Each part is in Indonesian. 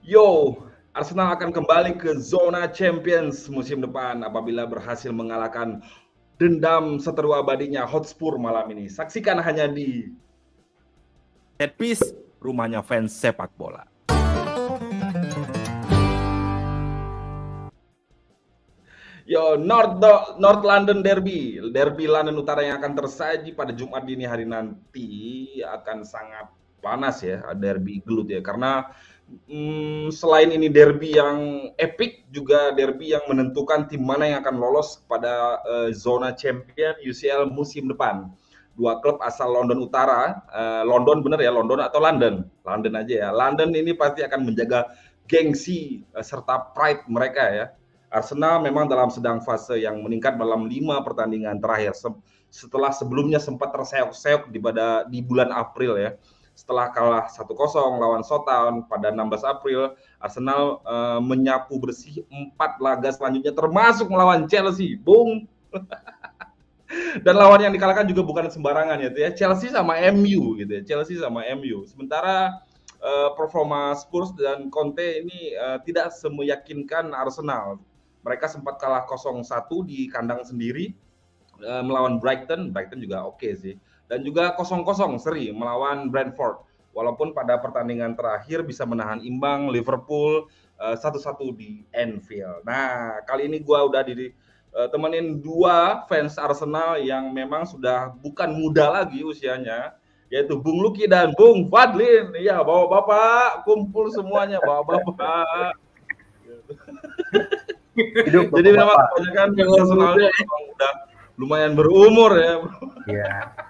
Yo, Arsenal akan kembali ke zona Champions musim depan apabila berhasil mengalahkan dendam seteru abadinya Hotspur malam ini. Saksikan hanya di Set Piece, rumahnya fans sepak bola. Yo, North North London Derby, Derby London Utara yang akan tersaji pada Jumat dini hari nanti akan sangat panas ya, derby gelut ya karena hmm, selain ini derby yang epic juga derby yang menentukan tim mana yang akan lolos pada uh, zona champion UCL musim depan. Dua klub asal London Utara, uh, London bener ya London atau London, London aja ya. London ini pasti akan menjaga gengsi uh, serta pride mereka ya. Arsenal memang dalam sedang fase yang meningkat dalam lima pertandingan terakhir setelah sebelumnya sempat terseok-seok di pada di bulan April ya setelah kalah 1-0 lawan Southampton pada 16 April, Arsenal uh, menyapu bersih empat laga selanjutnya termasuk melawan Chelsea. Bung. Dan lawan yang dikalahkan juga bukan sembarangan ya, ya. Chelsea sama MU gitu ya. Chelsea sama MU. Sementara uh, performa Spurs dan Conte ini uh, tidak semeyakinkan Arsenal. Mereka sempat kalah 0-1 di kandang sendiri uh, melawan Brighton. Brighton juga oke okay sih dan juga kosong-kosong seri melawan Brentford. Walaupun pada pertandingan terakhir bisa menahan imbang Liverpool eh, satu-satu uh, di Anfield. Nah, kali ini gue udah di uh, temenin dua fans Arsenal yang memang sudah bukan muda lagi usianya, yaitu Bung Luki dan Bung Fadlin. Iya, bawa bapak, kumpul semuanya, bawa bapak. Hidup Jadi memang kebanyakan fans Arsenal udah lumayan berumur ya. Iya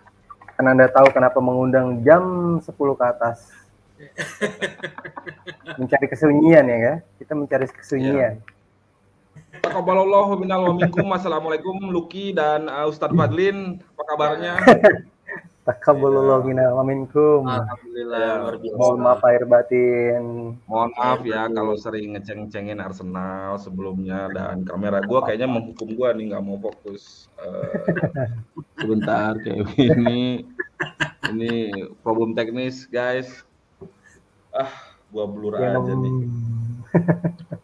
kan Anda tahu kenapa mengundang jam 10 ke atas. mencari kesunyian ya kan? Kita mencari kesunyian. Takabalallahu minal wa minkum. Assalamualaikum Luki dan uh, Ustadz Fadlin. Apa kabarnya? Takabalallahu minal wa minkum. Alhamdulillah ya, luar biasa. Mohon maaf air batin. Mohon maaf ya kalau sering ngeceng-cengin Arsenal sebelumnya dan kamera gua kayaknya menghukum gua nih nggak mau fokus. Uh, sebentar kayak ini ini problem teknis guys. Ah, gua blur ya, aja nih.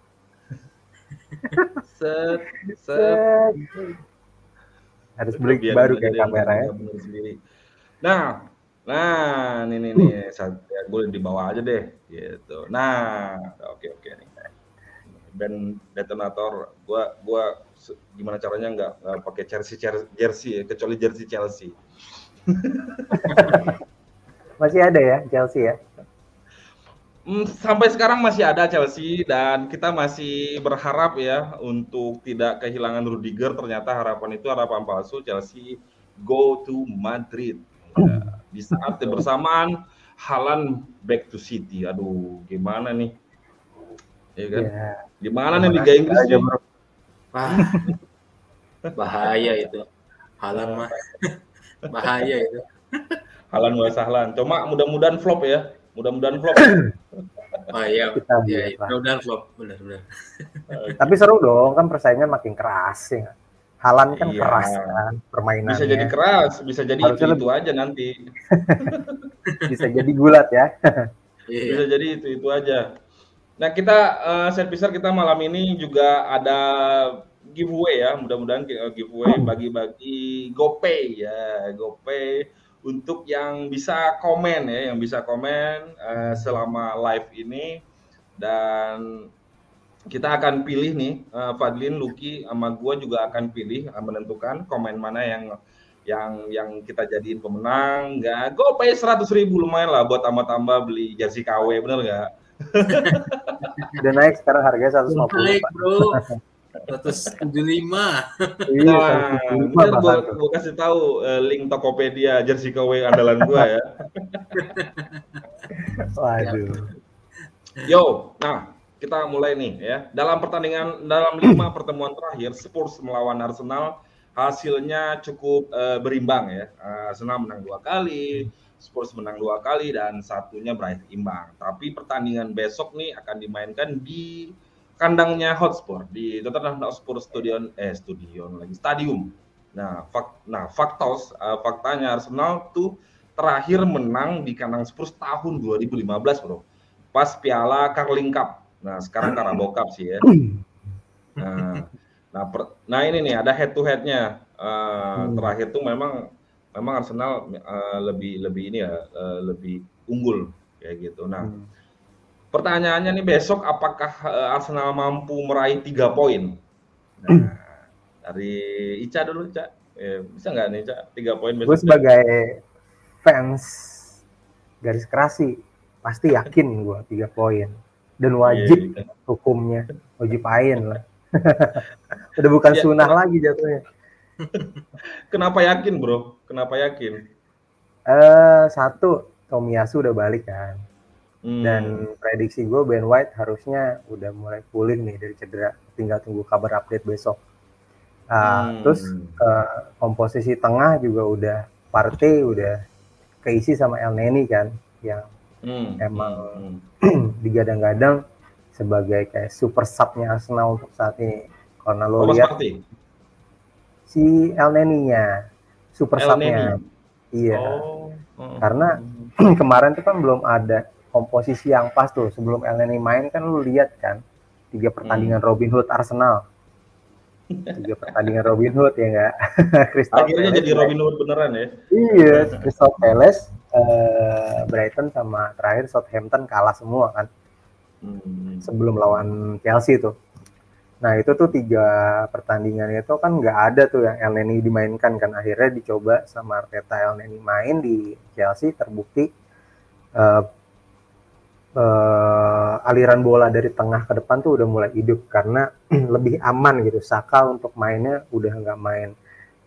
set, set. Harus break baru kayak kamera ya. Nah, nah ini nih nih ya, gue di bawah aja deh gitu. Nah, oke oke nih. Band detonator, gua gua gimana caranya nggak nggak pakai jersey jersey ya, kecuali jersey Chelsea. masih ada ya Chelsea ya? Hmm, sampai sekarang masih ada Chelsea dan kita masih berharap ya untuk tidak kehilangan Rudiger. Ternyata harapan itu harapan palsu. Chelsea go to Madrid Di saat yang bersamaan Halan back to City. Aduh, gimana nih? Ya kan? Ya. Gimana nih Liga Inggris nih? Wah, bahaya itu. Halan mah bahaya itu. Halan wa sahlan. Cuma mudah-mudahan flop ya. Mudah-mudahan flop. Oh iya, ya, mudah-mudahan flop, benar-benar. Tapi seru dong, kan persaingan makin keras ya. Halan kan iya. keras kan permainannya. Bisa jadi keras, bisa jadi itu, itu aja nanti. bisa jadi gulat ya. Iya. bisa jadi itu itu aja. Nah kita uh, set kita malam ini juga ada giveaway ya, mudah-mudahan eh, giveaway bagi-bagi GoPay ya, GoPay untuk yang bisa komen ya, yang bisa komen uh, selama live ini dan kita akan pilih nih uh, Fadlin, Lucky sama gua juga akan pilih uh, menentukan komen mana yang yang yang kita jadiin pemenang. Nggak gue pay seratus ribu lumayan lah buat tambah-tambah beli jersey KW bener nggak? Udah naik sekarang harganya seratus lima puluh bro. seratus tujuh lima. Nah gue gue kasih tahu uh, link Tokopedia jersey KW andalan gue ya. Waduh. Yo nah kita mulai nih ya. Dalam pertandingan dalam lima pertemuan terakhir Spurs melawan Arsenal hasilnya cukup uh, berimbang ya. Uh, Arsenal menang dua kali, Spurs menang dua kali dan satunya berakhir imbang. Tapi pertandingan besok nih akan dimainkan di kandangnya Hotspur di Tottenham Hotspur Stadium eh Stadium lagi stadium. Nah, fak, nah faktos uh, faktanya Arsenal tuh terakhir menang di kandang Spurs tahun 2015, Bro pas Piala Carling Cup. Nah, sekarang Carabao Cup sih ya. Nah, nah, per, nah ini nih ada head to headnya. Uh, hmm. Terakhir tuh memang memang Arsenal uh, lebih lebih ini ya uh, lebih unggul kayak gitu. Nah, hmm. pertanyaannya nih besok apakah uh, Arsenal mampu meraih tiga poin? Nah, dari Ica dulu, Ica. Ya, bisa nggak nih, Ica? Tiga poin besok. Gue sebagai fans garis kerasi pasti yakin gue tiga poin dan wajib yeah, yeah. hukumnya. Wajib ain lah. Udah bukan ya, sunnah kenapa, lagi jatuhnya. Kenapa yakin bro? Kenapa yakin? Eh uh, satu Tomiyasu udah balik kan. Hmm. dan prediksi gue Ben White harusnya udah mulai pulih nih dari cedera. Tinggal tunggu kabar update besok. Uh, hmm. terus uh, komposisi tengah juga udah partai udah keisi sama El Neni kan yang hmm. emang hmm. hmm. digadang-gadang sebagai kayak super subnya Arsenal untuk saat ini. Karena lo lihat si El Neni-nya, super subnya. Iya. Oh. Hmm. Karena kemarin tuh kan belum ada komposisi yang pas tuh. Sebelum El Neni main kan lu lihat kan tiga pertandingan hmm. Robin Hood Arsenal. Tiga pertandingan Robin Hood ya enggak? Akhirnya Palace, jadi Robin Hood beneran ya. Iya, Crystal Palace, uh, Brighton sama terakhir Southampton kalah semua kan hmm. sebelum lawan Chelsea tuh. Nah itu tuh tiga pertandingan itu kan nggak ada tuh yang El Neni dimainkan kan akhirnya dicoba sama Arteta El Neni main di Chelsea terbukti uh, uh, aliran bola dari tengah ke depan tuh udah mulai hidup karena lebih aman gitu Saka untuk mainnya udah nggak main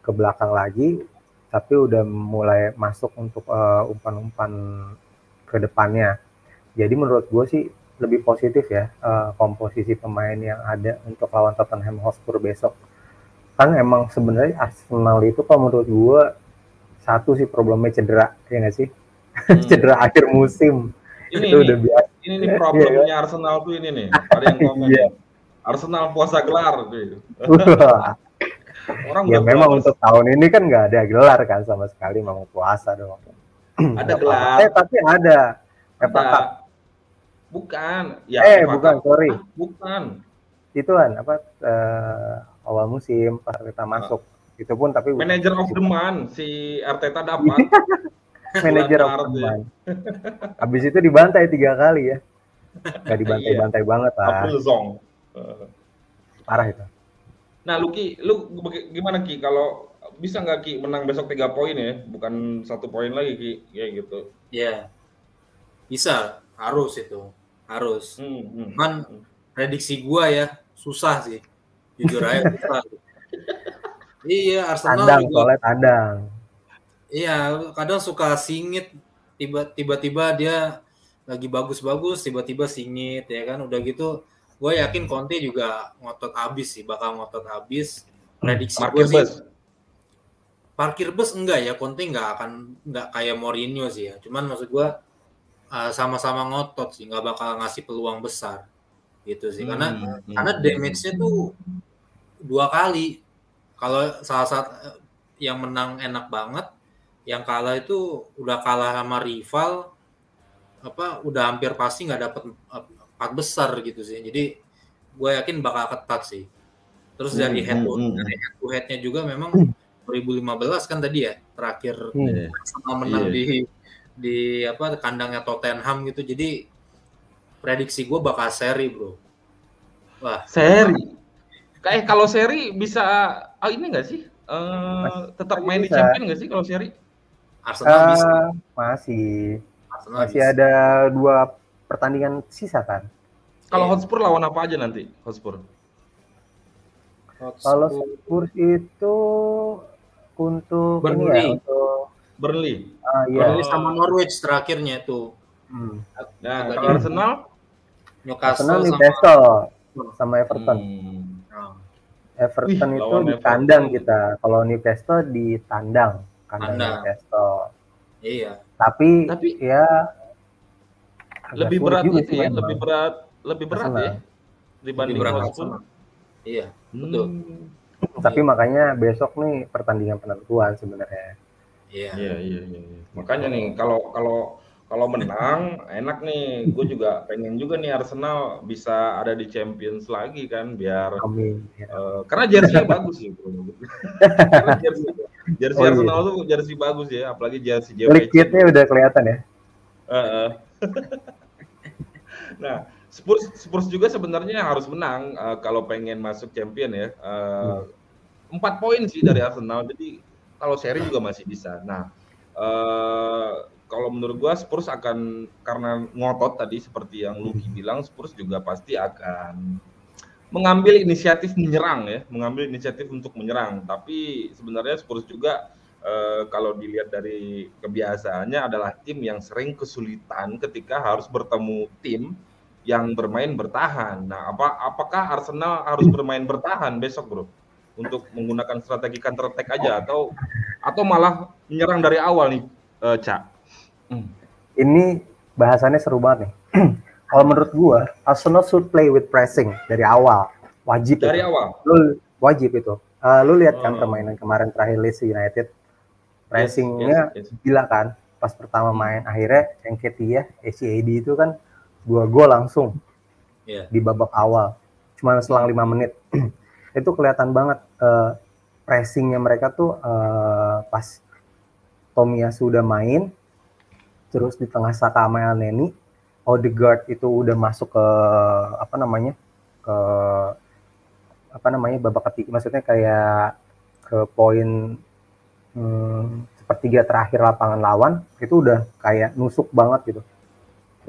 ke belakang lagi tapi udah mulai masuk untuk umpan-umpan uh, ke depannya. Jadi menurut gue sih lebih positif ya uh, komposisi pemain yang ada untuk lawan Tottenham Hotspur besok. Kan emang sebenarnya Arsenal itu kalau menurut gue satu sih problemnya cedera ya nggak sih? Hmm. cedera akhir musim. Ini, itu udah biasa. Ini nih problemnya yeah. Arsenal tuh ini nih. Ada yang komen. yeah. Arsenal puasa gelar tuh. Orang ya memang puasa. untuk tahun ini kan nggak ada gelar kan sama sekali mau puasa dong. Ada gelar. Eh tapi ada. Ada. Bukan. Ya, eh, bukan, sorry. Ah, bukan. Itu kan apa uh, awal musim pas kita ah. masuk. Uh. Itu pun tapi manager of the month si Arteta dapat. manager of the month. Habis itu dibantai tiga kali ya. Gak dibantai-bantai iya. banget lah. Parah itu. Nah, lu Ki, lu gimana Ki kalau bisa nggak Ki menang besok tiga poin ya, bukan satu poin lagi Ki, kayak gitu? Iya, yeah. bisa, harus itu harus. Hmm, hmm, Cuman hmm. prediksi gua ya susah sih. Jujur aja susah. iya, Arsenal tandang, juga. Soalnya tandang. Iya, kadang suka singit tiba-tiba dia lagi bagus-bagus tiba-tiba singit ya kan udah gitu gue yakin Conte juga ngotot habis sih bakal ngotot habis. Prediksi gue sih bus. parkir bus enggak ya Conte enggak akan enggak kayak Mourinho sih ya. Cuman maksud gue uh, sama-sama ngotot sih nggak bakal ngasih peluang besar. Gitu sih karena hmm, hmm, karena damage-nya tuh dua kali. Kalau salah satu yang menang enak banget yang kalah itu udah kalah sama rival apa udah hampir pasti nggak dapet empat besar gitu sih. Jadi gue yakin bakal ketat sih. Terus dari hmm, head to hmm, dari head to headnya juga memang 2015 kan tadi ya terakhir hmm. sama menang yeah. di di apa kandangnya Tottenham gitu. Jadi prediksi gue bakal seri bro. Wah. Seri? Kayak kalau seri bisa oh ini enggak sih? Uh, tetap main bisa. di champion enggak sih kalau seri? Arsenal uh, bisa. masih. Arsenal masih bisa. ada dua pertandingan sisa kan kalau yeah. Hotspur lawan apa aja nanti Hotspur kalau Spurs itu untuk Burnley. ini ya untuk Burnley. Ah, iya. Burnley sama Norwich terakhirnya itu. Hmm. Nah, kalau Arsenal Newcastle Arsenal Newcastle sama, sama Everton. Hmm. Everton Wih, itu di kandang kita. Kalau Newcastle di tandang, kandang Anda. Newcastle. Iya. Tapi, Tapi ya lebih berat itu ya, lebih berat, lebih berat ya dibanding Arsenal. Iya, betul. Hmm. Tapi makanya besok nih pertandingan penentuan sebenarnya. Iya. Iya, iya, iya. Makanya nih kalau kalau kalau menang enak nih. Gue juga pengen juga nih Arsenal bisa ada di Champions lagi kan biar Amin. Uh, karena jersey bagus ya bro. karena jersey, jersey oh, iya. Arsenal iya. tuh jersey bagus ya, apalagi jersey JWC. Kitnya udah kelihatan ya. Uh, uh. nah, Spurs Spurs juga sebenarnya harus menang uh, kalau pengen masuk champion ya. Uh, empat poin sih dari Arsenal, jadi kalau seri juga masih bisa. Nah, uh, kalau menurut gua Spurs akan karena ngotot tadi seperti yang Luki hmm. bilang Spurs juga pasti akan mengambil inisiatif menyerang ya, mengambil inisiatif untuk menyerang. Tapi sebenarnya Spurs juga eh, kalau dilihat dari kebiasaannya adalah tim yang sering kesulitan ketika harus bertemu tim yang bermain bertahan. Nah, apa apakah Arsenal harus bermain bertahan besok, Bro? Untuk menggunakan strategi counter attack aja atau atau malah menyerang dari awal nih, uh, Cak? Hmm. Ini bahasannya seru banget nih. Kalau menurut gua, Arsenal should play with pressing dari awal. Wajib dari itu. awal. Lu wajib itu. Uh, lu lihat kan oh. permainan kemarin terakhir Leeds United. Pressingnya yes, yes, yes. gila kan. Pas pertama main akhirnya Enketia, ACAD itu kan dua gol langsung yeah. di babak awal. Cuma selang lima menit. itu kelihatan banget uh, pressingnya mereka tuh uh, pas Tomiyasu sudah main terus di tengah Saka sama Neni Odegaard itu udah masuk ke apa namanya ke apa namanya babak ketiga maksudnya kayak ke poin hmm, sepertiga terakhir lapangan lawan itu udah kayak nusuk banget gitu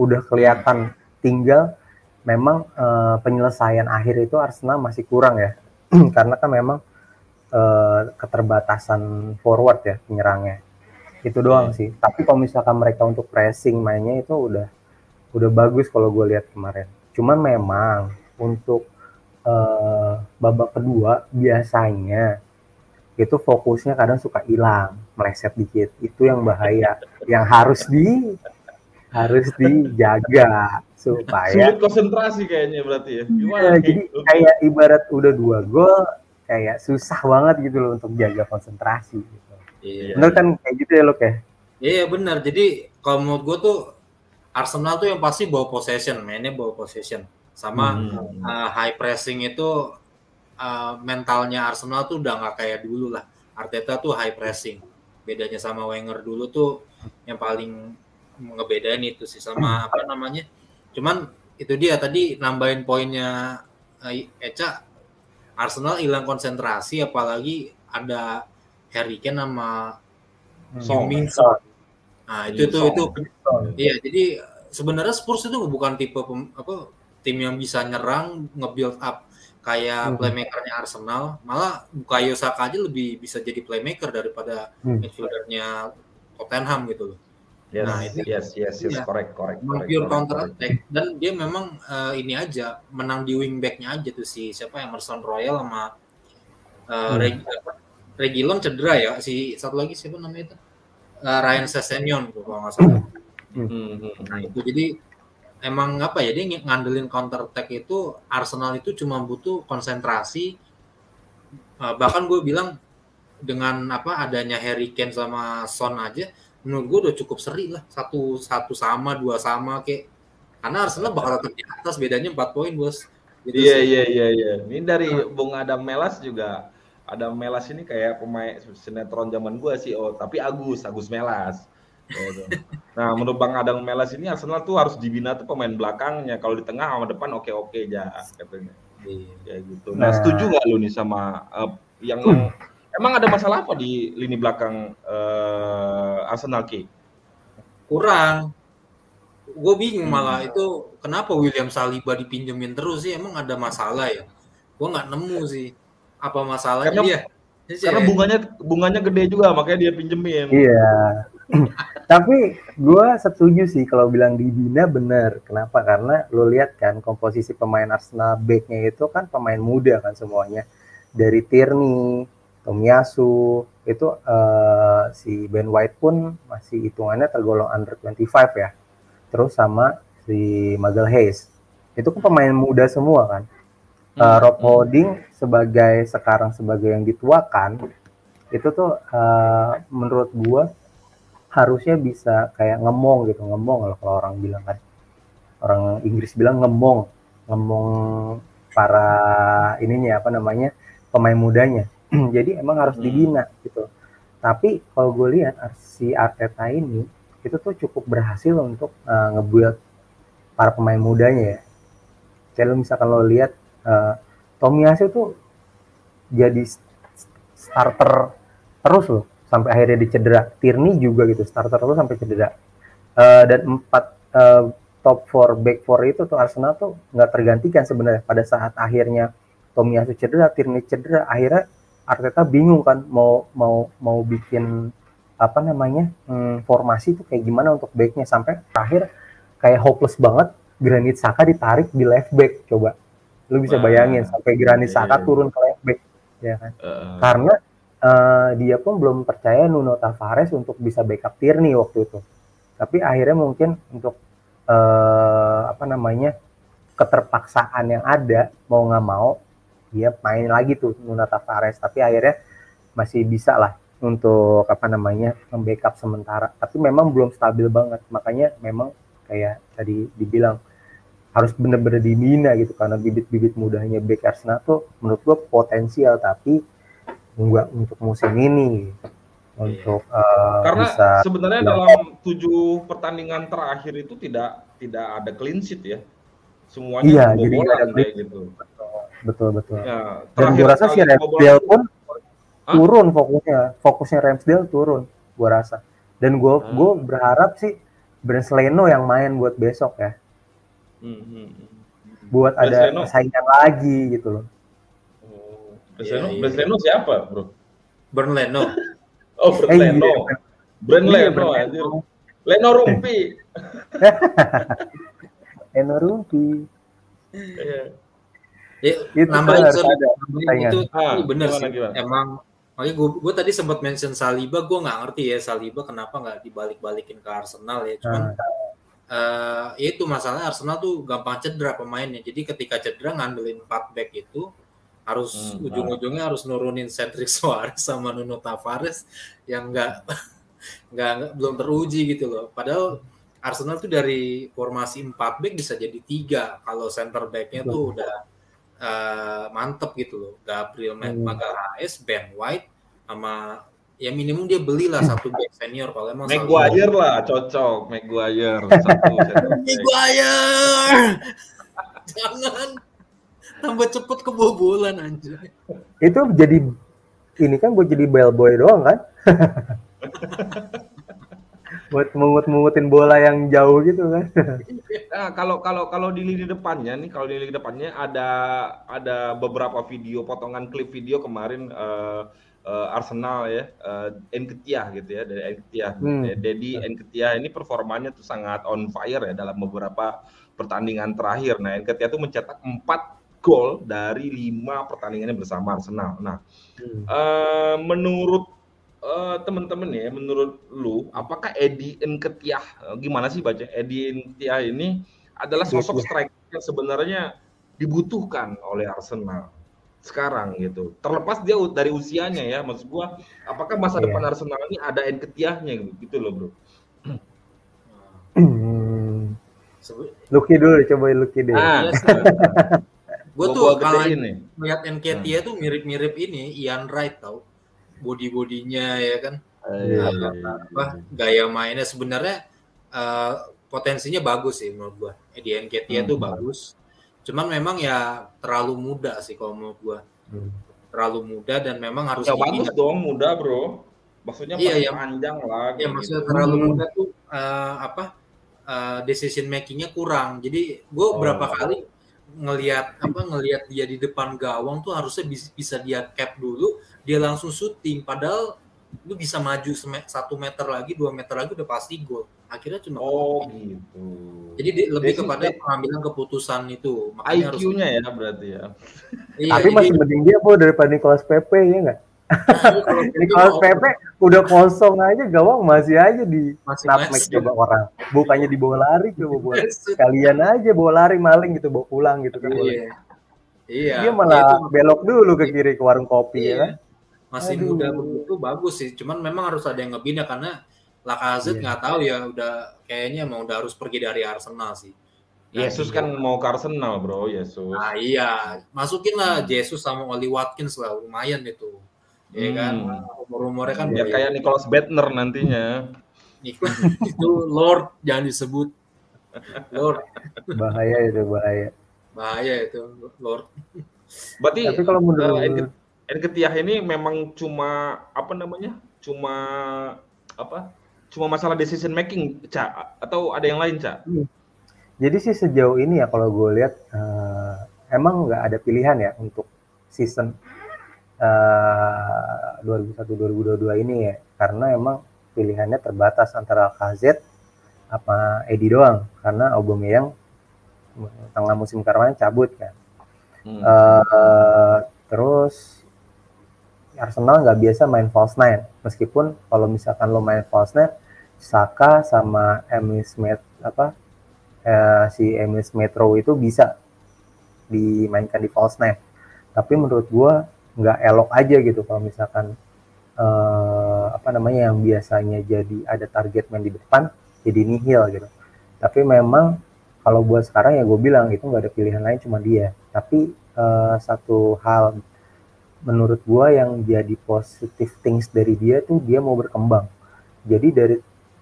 udah kelihatan tinggal memang uh, penyelesaian akhir itu Arsenal masih kurang ya. Karena kan memang uh, keterbatasan forward ya penyerangnya. Itu doang hmm. sih. Tapi kalau misalkan mereka untuk pressing mainnya itu udah udah bagus kalau gue lihat kemarin. Cuman memang untuk uh, babak kedua biasanya itu fokusnya kadang suka hilang meleset dikit. Itu yang bahaya. Yang harus di harus dijaga supaya sulit konsentrasi kayaknya berarti ya gimana ya, jadi kayak ibarat udah dua gol kayak susah banget gitu loh untuk jaga konsentrasi gitu. Iya. Bener kan kayak gitu ya lo kayak. Iya benar. Jadi kalau menurut gue tuh Arsenal tuh yang pasti bawa possession, mainnya bawa possession. Sama hmm. uh, high pressing itu uh, mentalnya Arsenal tuh udah nggak kayak dulu lah. Arteta tuh high pressing. Bedanya sama Wenger dulu tuh yang paling ngebedain itu sih sama apa namanya. Cuman itu dia tadi nambahin poinnya uh, Eca Arsenal hilang konsentrasi apalagi ada Harry Kane sama hmm. Song Nah, itu itu itu iya jadi sebenarnya Spurs itu bukan tipe pem, apa tim yang bisa nyerang, nge-build up kayak hmm. playmakernya Arsenal, malah Bukayo Saka aja lebih bisa jadi playmaker daripada hmm. midfieldernya Tottenham gitu loh. Yes, nah, itu yes, yes, yes, ya, correct, correct, correct, pure counter attack dan dia memang uh, ini aja menang di wingbacknya aja tuh si siapa Emerson Royal sama uh, hmm. Regilon cedera ya si satu lagi siapa namanya itu uh, Ryan Sessegnon tuh kalau nggak salah. Hmm. Nah itu jadi emang apa ya dia ngandelin counter attack itu Arsenal itu cuma butuh konsentrasi uh, bahkan gue bilang dengan apa adanya Harry Kane sama Son aja menurut gue udah cukup seri lah. Satu satu sama dua sama kayak. Karena Arsenal bakal tetap di atas bedanya empat poin bos. Iya iya iya iya. Ini dari Bung Adam Melas juga. Ada Melas ini kayak pemain sinetron zaman gua sih oh. Tapi Agus Agus Melas. Gitu. nah menurut Bang Adang Melas ini Arsenal tuh harus dibina tuh pemain belakangnya. Kalau di tengah sama depan oke oke aja katanya ya gitu. Nah, nah. setuju nggak lu nih sama uh, yang uh. Emang ada masalah apa di lini belakang uh, Arsenal Ki kurang gue bingung hmm. malah itu kenapa William Saliba dipinjemin terus sih emang ada masalah ya gue nggak nemu sih apa masalahnya karena, dia? Karena bunganya bunganya gede juga makanya dia pinjemin. Iya. Tapi gue setuju sih kalau bilang dibina bener. Kenapa? Karena lo lihat kan komposisi pemain Arsenal backnya itu kan pemain muda kan semuanya. Dari Tierney, Tomiyasu, itu uh, si Ben White pun masih hitungannya tergolong under 25 ya. Terus sama si Magal Hayes. Itu kan pemain muda semua kan uh, Rob hmm. Holding sebagai sekarang sebagai yang dituakan itu tuh uh, menurut gua harusnya bisa kayak ngemong gitu ngemong kalau orang bilang kan orang Inggris bilang ngemong ngemong para ininya apa namanya pemain mudanya jadi emang harus hmm. dibina gitu tapi kalau gue lihat si Arteta ini itu tuh cukup berhasil untuk uh, ngebuild para pemain mudanya ya kalau misalkan lo lihat uh, Tomiyasu tuh jadi starter terus loh sampai akhirnya dicedera. Tierney juga gitu starter terus sampai cedera. Uh, dan empat uh, top four back four itu tuh Arsenal tuh nggak tergantikan sebenarnya pada saat akhirnya Tomiyasu cedera, Tierney cedera, akhirnya Arteta bingung kan mau mau mau bikin apa namanya hmm, formasi itu kayak gimana untuk backnya sampai terakhir kayak hopeless banget Granit Saka ditarik di left back coba lu bisa bayangin sampai Granit Saka iya. turun ke left back ya kan uh. karena uh, dia pun belum percaya Nuno Tavares untuk bisa backup Tierney waktu itu. Tapi akhirnya mungkin untuk uh, apa namanya keterpaksaan yang ada mau nggak mau dia main lagi tuh Nuno Tavares. Tapi akhirnya masih bisa lah untuk apa namanya membackup sementara. Tapi memang belum stabil banget. Makanya memang kayak tadi dibilang harus benar-benar dibina gitu karena bibit-bibit mudanya back Arsenal tuh menurut gua potensial tapi enggak untuk musim ini untuk uh, karena bisa sebenarnya dalam tujuh pertandingan terakhir itu tidak tidak ada clean sheet ya semuanya iya, jadi ada gitu betul betul ya, dan gue rasa si Ramsdale pun Hah? turun fokusnya fokusnya Ramsdale turun gue rasa dan gue hmm. gue berharap sih Leno yang main buat besok ya hmm, hmm, hmm. buat ada saingan lagi gitu loh Brent iya, iya, Leno siapa, Bro? Brent Leno. oh, Brent eh, Leno. Iya. Brent iya, Leno, anjir. Leno Rumpi. Leno Rumpi. Iya. Ya, itu nambahin sorry, nambahin itu ah, bener sih. Gimana? Emang makanya gue, gue tadi sempat mention Saliba, gue nggak ngerti ya Saliba kenapa nggak dibalik-balikin ke Arsenal ya. Cuman ah. uh, itu masalahnya Arsenal tuh gampang cedera pemainnya. Jadi ketika cedera ngandelin 4 back itu harus hmm, ujung-ujungnya harus nurunin Cedric Suarez sama Nuno Tavares yang enggak nggak belum teruji gitu loh. Padahal Arsenal tuh dari formasi 4 back bisa jadi tiga kalau center backnya tuh udah uh, mantep gitu loh. Gabriel hmm. Magalhaes, Ben White sama ya minimum dia belilah satu back senior kalau emang Maguire lah cocok Maguire satu Maguire jangan tambah cepet kebobolan anjir. Itu jadi ini kan buat jadi bellboy doang kan? buat mungut-mungutin bola yang jauh gitu kan. Nah, kalau kalau kalau di lini depannya nih, kalau di lini depannya ada ada beberapa video potongan klip video kemarin uh, uh, Arsenal ya, uh, Enketia gitu ya dari Enketia. Hmm. Dedi Enketia ini performanya tuh sangat on fire ya dalam beberapa pertandingan terakhir. Nah, Enketia tuh mencetak empat gol dari lima pertandingannya bersama Arsenal. Nah, hmm. uh, menurut uh, teman-teman ya, menurut lu, apakah Edi Nketiah, uh, gimana sih baca Edi Nketiah ini adalah sosok striker yang sebenarnya dibutuhkan oleh Arsenal sekarang gitu. Terlepas dia dari usianya ya, maksud gua, apakah masa yeah. depan Arsenal ini ada Nketiahnya gitu, gitu loh, Bro. Hmm. Lucky dulu, coba Lucky dulu. Ah. Gue tuh kalau melihat Nketiah hmm. tuh mirip-mirip ini Ian Wright tau body bodinya ya kan uh, apa, gaya mainnya sebenarnya uh, potensinya bagus sih menurut gue Eddie Nketiah hmm. tuh bagus cuman memang ya terlalu muda sih kalau menurut gue hmm. terlalu muda dan memang harus ya bagus dong muda bro maksudnya iya, ya, panjang lah ya gitu. maksudnya terlalu hmm. muda tuh uh, apa uh, decision makingnya kurang jadi gue oh. berapa kali ngelihat apa ngelihat dia di depan gawang tuh harusnya bisa, bisa dia cap dulu dia langsung syuting padahal lu bisa maju satu meter lagi dua meter lagi udah pasti gol. Akhirnya cuma oh gitu. Jadi di, lebih Desi, kepada pengambilan keputusan itu. IQ-nya ya berarti ya. Iya, tapi masih mending dia po daripada Nicolas Pepe ya nggak? Kalau PP udah kosong aja gawang masih aja di nutmeg coba orang. Bukannya dibawa lari coba buat kalian aja bawa lari maling gitu bawa pulang gitu kan iya. Iya. Dia malah itu, belok dulu ke kiri ke warung kopi ya iya. ya kan. Masih Aduh. muda begitu bagus sih. Cuman memang harus ada yang ngebina karena Lacazette iya. nggak tahu ya udah kayaknya mau udah harus pergi dari Arsenal sih. Nah, Yesus kan mau ke Arsenal bro, Yesus. Nah iya, masukin lah hmm. Yesus sama Oli Watkins lah, lumayan itu. Ya kan, hmm. umur-umurnya kan. Ya kayak Nicholas Bettner nantinya. itu Lord jangan disebut. Lord. Bahaya itu bahaya. Bahaya itu Lord. Berarti Tapi kalau menurut uh, Enketiah ini memang cuma apa namanya? Cuma apa? Cuma masalah decision making, Cak, atau ada yang lain, Cak? Hmm jadi sih sejauh ini ya kalau gue lihat uh, emang nggak ada pilihan ya untuk season uh, 2001-2022 ini ya karena emang pilihannya terbatas antara KZ apa Edi doang karena Aubameyang tengah musim kemarin cabut kan. Hmm. Uh, terus Arsenal nggak biasa main false nine meskipun kalau misalkan lo main false nine Saka sama Emil Smith apa eh, si Emil Metro itu bisa dimainkan di false nine. Tapi menurut gue nggak elok aja gitu kalau misalkan eh, apa namanya yang biasanya jadi ada target main di depan jadi nihil gitu. Tapi memang kalau buat sekarang ya gue bilang itu nggak ada pilihan lain cuma dia. Tapi eh, satu hal menurut gue yang jadi positive things dari dia tuh dia mau berkembang. Jadi dari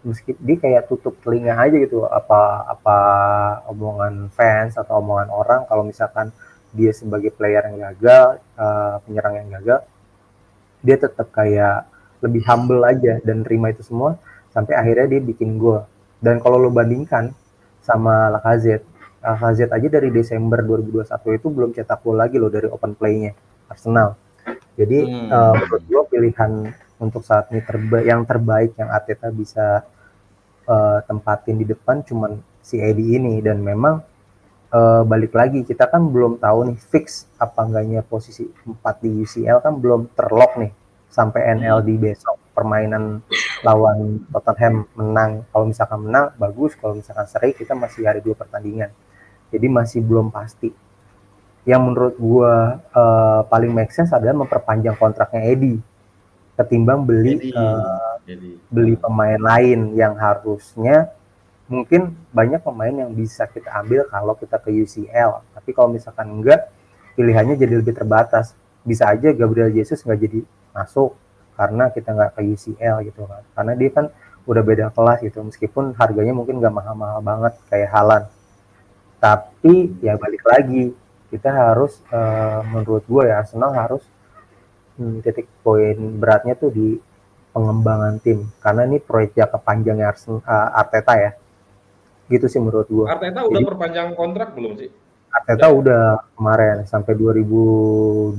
meski dia kayak tutup telinga aja gitu apa apa omongan fans atau omongan orang kalau misalkan dia sebagai player yang gagal uh, penyerang yang gagal dia tetap kayak lebih humble aja dan terima itu semua sampai akhirnya dia bikin gol dan kalau lo bandingkan sama Lacazette Lacazette aja dari Desember 2021 itu belum cetak gol lagi loh dari open play-nya Arsenal jadi hmm. uh, menurut gue pilihan untuk saat ini terba yang terbaik yang Ateta bisa uh, tempatin di depan cuman si Edi ini. Dan memang uh, balik lagi kita kan belum tahu nih fix apa enggaknya posisi 4 di UCL kan belum terlock nih sampai NLD besok. Permainan lawan Tottenham menang. Kalau misalkan menang bagus. Kalau misalkan seri kita masih hari dua pertandingan. Jadi masih belum pasti yang menurut gua uh, paling make sense adalah memperpanjang kontraknya Edi ketimbang beli jadi, uh, jadi. beli pemain lain yang harusnya mungkin banyak pemain yang bisa kita ambil kalau kita ke UCL tapi kalau misalkan enggak pilihannya jadi lebih terbatas. Bisa aja Gabriel Jesus nggak jadi masuk karena kita nggak ke UCL gitu kan. Karena dia kan udah beda kelas gitu meskipun harganya mungkin nggak mahal-mahal banget kayak Halan tapi ya balik lagi kita harus uh, menurut gue ya Arsenal harus hmm, titik poin beratnya tuh di pengembangan tim. Karena ini proyek jangka panjangnya Arsenal, uh, Arteta ya. Gitu sih menurut gua. Arteta udah Jadi, perpanjang kontrak belum sih? Arteta udah, udah kemarin sampai 2025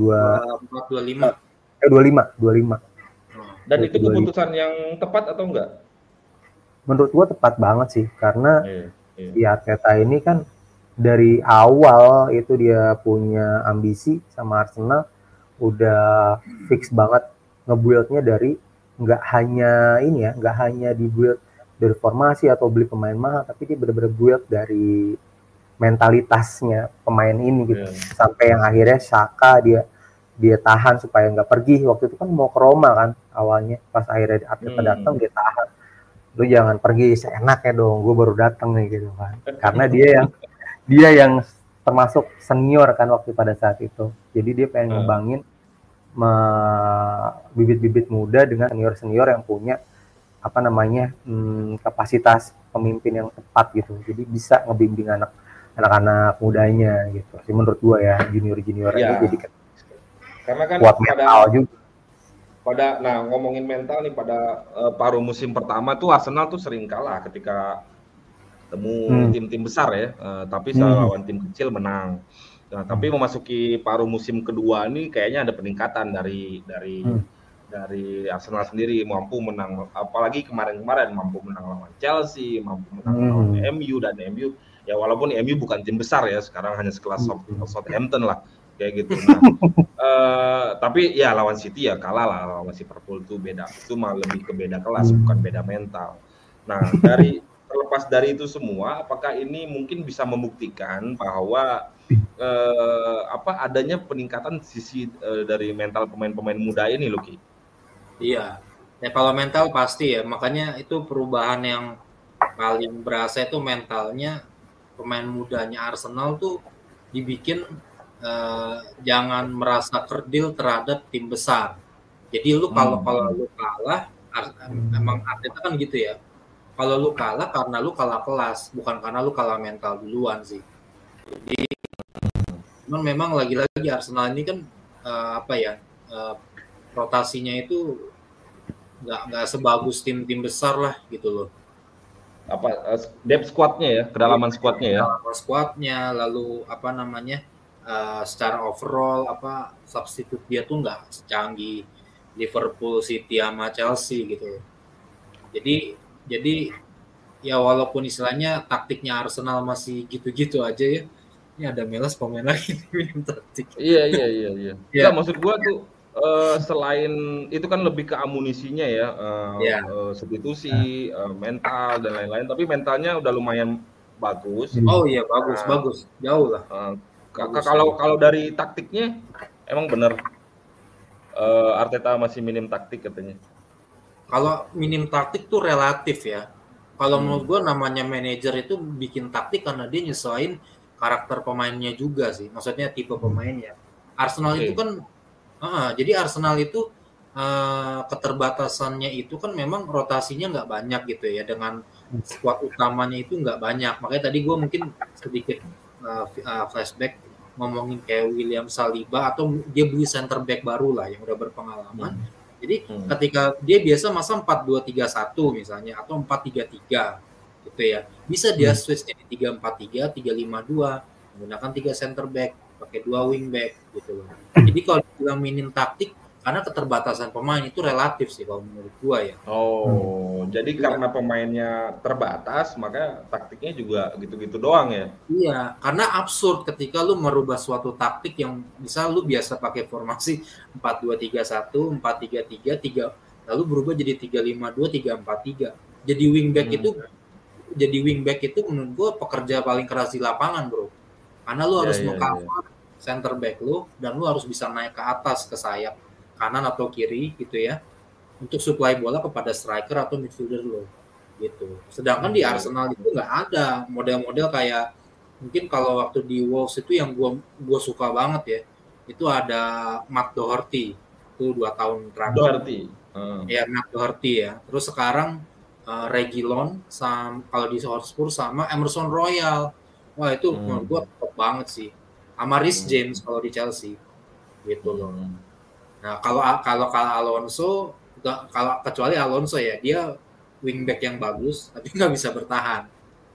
eh 25 25 dan itu keputusan yang tepat atau enggak? Menurut gua tepat banget sih karena iya, iya. di Arteta ini kan dari awal itu dia punya ambisi sama Arsenal udah fix banget ngebuildnya dari nggak hanya ini ya nggak hanya dibuild dari formasi atau beli pemain mahal tapi dia benar-benar build dari mentalitasnya pemain ini gitu. Yeah. sampai yang akhirnya Saka dia dia tahan supaya nggak pergi. Waktu itu kan mau ke Roma kan awalnya. Pas akhirnya Arteta hmm. datang dia tahan. Lu jangan pergi seenaknya dong gue baru datang nih gitu kan. Karena dia yang dia yang termasuk senior kan waktu pada saat itu. Jadi dia pengen hmm. ngebangin bibit-bibit muda dengan senior-senior yang punya apa namanya hmm, kapasitas pemimpin yang tepat gitu. Jadi bisa ngebimbing anak anak-anak mudanya gitu. Sih menurut gua ya junior-junior ya. ini jadi karena kan kuat mental juga. Pada nah ngomongin mental nih pada uh, paruh musim pertama tuh Arsenal tuh sering kalah ketika temu hmm. tim-tim besar ya, uh, tapi hmm. lawan tim kecil menang. Nah, tapi hmm. memasuki paruh musim kedua ini kayaknya ada peningkatan dari dari hmm. dari Arsenal sendiri mampu menang apalagi kemarin-kemarin mampu menang lawan Chelsea, mampu menang hmm. lawan MU dan MU ya walaupun MU bukan tim besar ya, sekarang hanya sekelas hmm. Southampton lah kayak gitu. Nah, uh, tapi ya lawan City ya kalah lah lawan Liverpool itu beda. Itu mah lebih ke beda kelas hmm. bukan beda mental. Nah, dari terlepas dari itu semua, apakah ini mungkin bisa membuktikan bahwa eh, apa adanya peningkatan sisi eh, dari mental pemain-pemain muda ini, Luki? Iya, Ya kalau mental pasti ya, makanya itu perubahan yang paling berasa itu mentalnya pemain mudanya Arsenal tuh dibikin uh, jangan merasa kerdil terhadap tim besar. Jadi lu kalau hmm. kalau lu kalah, emang Arteta kan gitu ya. Kalau lu kalah karena lu kalah kelas, bukan karena lu kalah mental duluan sih. Jadi cuman memang lagi-lagi Arsenal ini kan uh, apa ya uh, rotasinya itu nggak nggak sebagus tim-tim besar lah gitu loh. Apa uh, depth squadnya ya kedalaman squadnya ya? Kedalaman squadnya lalu apa namanya uh, secara overall apa substitute dia tuh nggak secanggih Liverpool City sama Chelsea gitu jadi jadi ya walaupun istilahnya taktiknya Arsenal masih gitu-gitu aja ya ini ada Melas pemain lagi minum taktik iya iya iya iya ya. maksud gua tuh uh, selain itu kan lebih ke amunisinya ya, uh, eh, yeah. uh, substitusi, uh, mental dan lain-lain. Tapi mentalnya udah lumayan bagus. Oh iya bagus, uh, bagus, jauh lah. Uh, kalau kalau dari taktiknya emang bener uh, Arteta masih minim taktik katanya. Kalau minim taktik tuh relatif ya. Kalau hmm. menurut gue namanya manajer itu bikin taktik karena dia nyesuaiin karakter pemainnya juga sih. Maksudnya tipe pemainnya. Arsenal okay. itu kan Uh, jadi Arsenal itu uh, keterbatasannya itu kan memang rotasinya nggak banyak gitu ya dengan squad utamanya itu nggak banyak makanya tadi gue mungkin sedikit uh, uh, flashback ngomongin kayak William Saliba atau dia beli center back baru lah yang udah berpengalaman. Hmm. Jadi hmm. ketika dia biasa masa 4-2-3-1 misalnya atau 4-3-3 gitu ya. Bisa dia hmm. switch jadi 3-4-3, 3-5-2 menggunakan tiga center back pakai dua wingback gitu loh. Jadi kalau dibilang minim taktik karena keterbatasan pemain itu relatif sih kalau menurut gua ya. Oh, hmm. jadi karena pemainnya terbatas maka taktiknya juga gitu-gitu doang ya. Iya, karena absurd ketika lu merubah suatu taktik yang bisa lu biasa pakai formasi 4-2-3-1, 4-3-3, 3 lalu berubah jadi 3-5-2, 3-4-3. Jadi wingback hmm. itu jadi wingback itu menurut gua pekerja paling keras di lapangan, Bro karena lu harus yeah, yeah, yeah. center back lu dan lu harus bisa naik ke atas ke sayap kanan atau kiri gitu ya untuk supply bola kepada striker atau midfielder lo gitu. Sedangkan di Arsenal itu nggak ada model-model kayak mungkin kalau waktu di Wolves itu yang gua gua suka banget ya itu ada Matt Doherty itu dua tahun terakhir. Doherty. Hmm. Ya Matt Doherty ya. Terus sekarang uh, Regilon sama kalau di Hotspur sama Emerson Royal Wah itu hmm. menurut gue top banget sih. Sama Rhys hmm. James kalau di Chelsea gitu loh. Hmm. Nah kalau kalau kalau Alonso kalau kecuali Alonso ya dia wingback yang bagus tapi nggak bisa bertahan.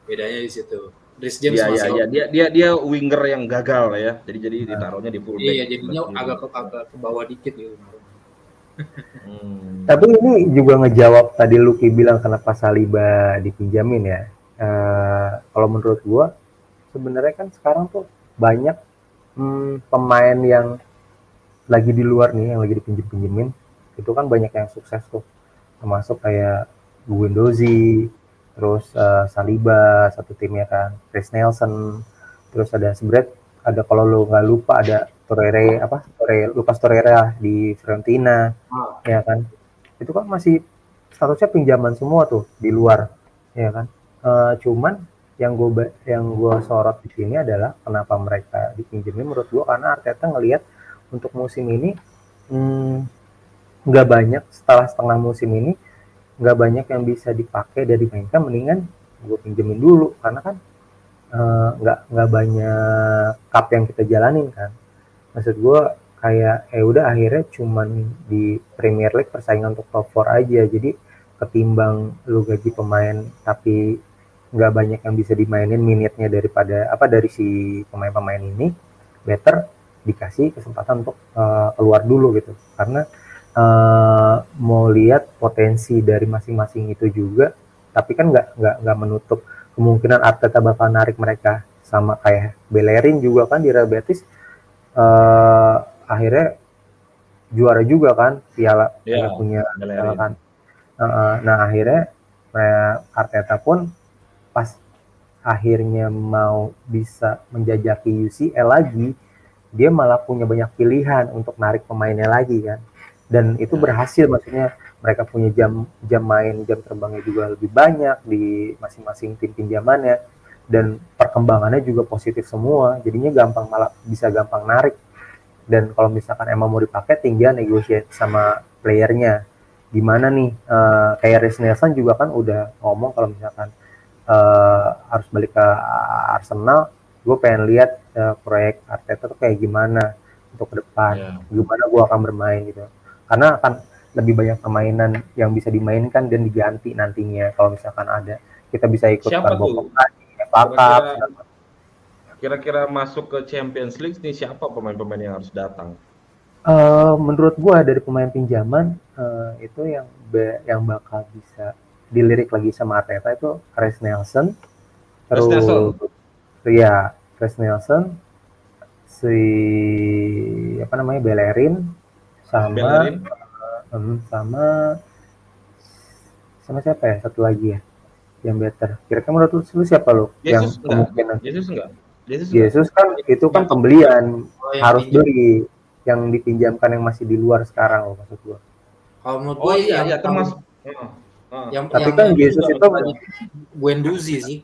Bedanya di situ. Rhys James ya, masih ya, ya. dia dia dia winger yang gagal ya. Jadi jadi nah. ditaruhnya di fullback. Iya, jadinya agak ke, agak ke bawah dikit gitu. hmm. Tapi ini juga ngejawab tadi Lucky bilang kenapa Saliba dipinjamin ya. Uh, kalau menurut gua sebenarnya kan sekarang tuh banyak hmm, pemain yang lagi di luar nih yang lagi dipinjem-pinjemin itu kan banyak yang sukses tuh. Termasuk kayak Guendouzi terus uh, Saliba satu timnya kan Chris Nelson. Terus ada sebenarnya ada kalau lo nggak lupa ada Torreira apa Torreira Lucas Torreira di Fiorentina oh. ya kan. Itu kan masih statusnya pinjaman semua tuh di luar ya kan. Uh, cuman yang gue yang gue sorot di sini adalah kenapa mereka dipinjemin menurut gue karena Arteta ngelihat untuk musim ini hmm, nggak hmm, banyak setelah setengah musim ini nggak banyak yang bisa dipakai dari mainkan. Mendingan gue pinjemin dulu karena kan eh, nggak uh, nggak banyak cup yang kita jalanin kan. Maksud gue kayak eh udah akhirnya cuman di Premier League persaingan untuk top 4 aja. Jadi ketimbang lu gaji pemain tapi nggak banyak yang bisa dimainin minitnya daripada apa dari si pemain-pemain ini better dikasih kesempatan untuk uh, keluar dulu gitu. Karena uh, mau lihat potensi dari masing-masing itu juga tapi kan nggak nggak nggak menutup kemungkinan Arteta bakal narik mereka. Sama kayak Bellerin juga kan di Real Betis uh, akhirnya juara juga kan piala yeah, punya piala kan. Uh, nah akhirnya Arteta pun pas akhirnya mau bisa menjajaki UCL lagi, dia malah punya banyak pilihan untuk narik pemainnya lagi kan. Dan itu berhasil maksudnya mereka punya jam jam main jam terbangnya juga lebih banyak di masing-masing tim pinjamannya. Dan perkembangannya juga positif semua jadinya gampang malah bisa gampang narik. Dan kalau misalkan emang mau dipakai tinggal negosiasi sama playernya. Gimana nih uh, kayak Reece Nelson juga kan udah ngomong kalau misalkan uh, harus balik ke Arsenal gue pengen lihat uh, proyek Arteta tuh kayak gimana untuk ke depan yeah. gimana gue akan bermain gitu karena akan lebih banyak permainan yang bisa dimainkan dan diganti nantinya kalau misalkan ada kita bisa ikut? FA Kira-kira masuk ke Champions League nih siapa pemain-pemain yang harus datang? Uh, menurut gua dari pemain pinjaman uh, itu yang be, yang bakal bisa dilirik lagi sama Arteta itu Chris Nelson. Terus Nelson. Ya Chris Nelson si apa namanya Bellerin sama Bellerin. Uh, sama sama siapa ya satu lagi ya yang better. Kira-kira menurut lu siapa lo yang kemungkinan. Yesus enggak? Yesus, Yesus kan itu kan pembelian oh, harus pinjam. beli yang dipinjamkan yang masih di luar sekarang loh maksud gua. Kalau menurut gua oh, iya, iya termasuk. yang, tapi yang, kan Yesus itu Guendouzi sih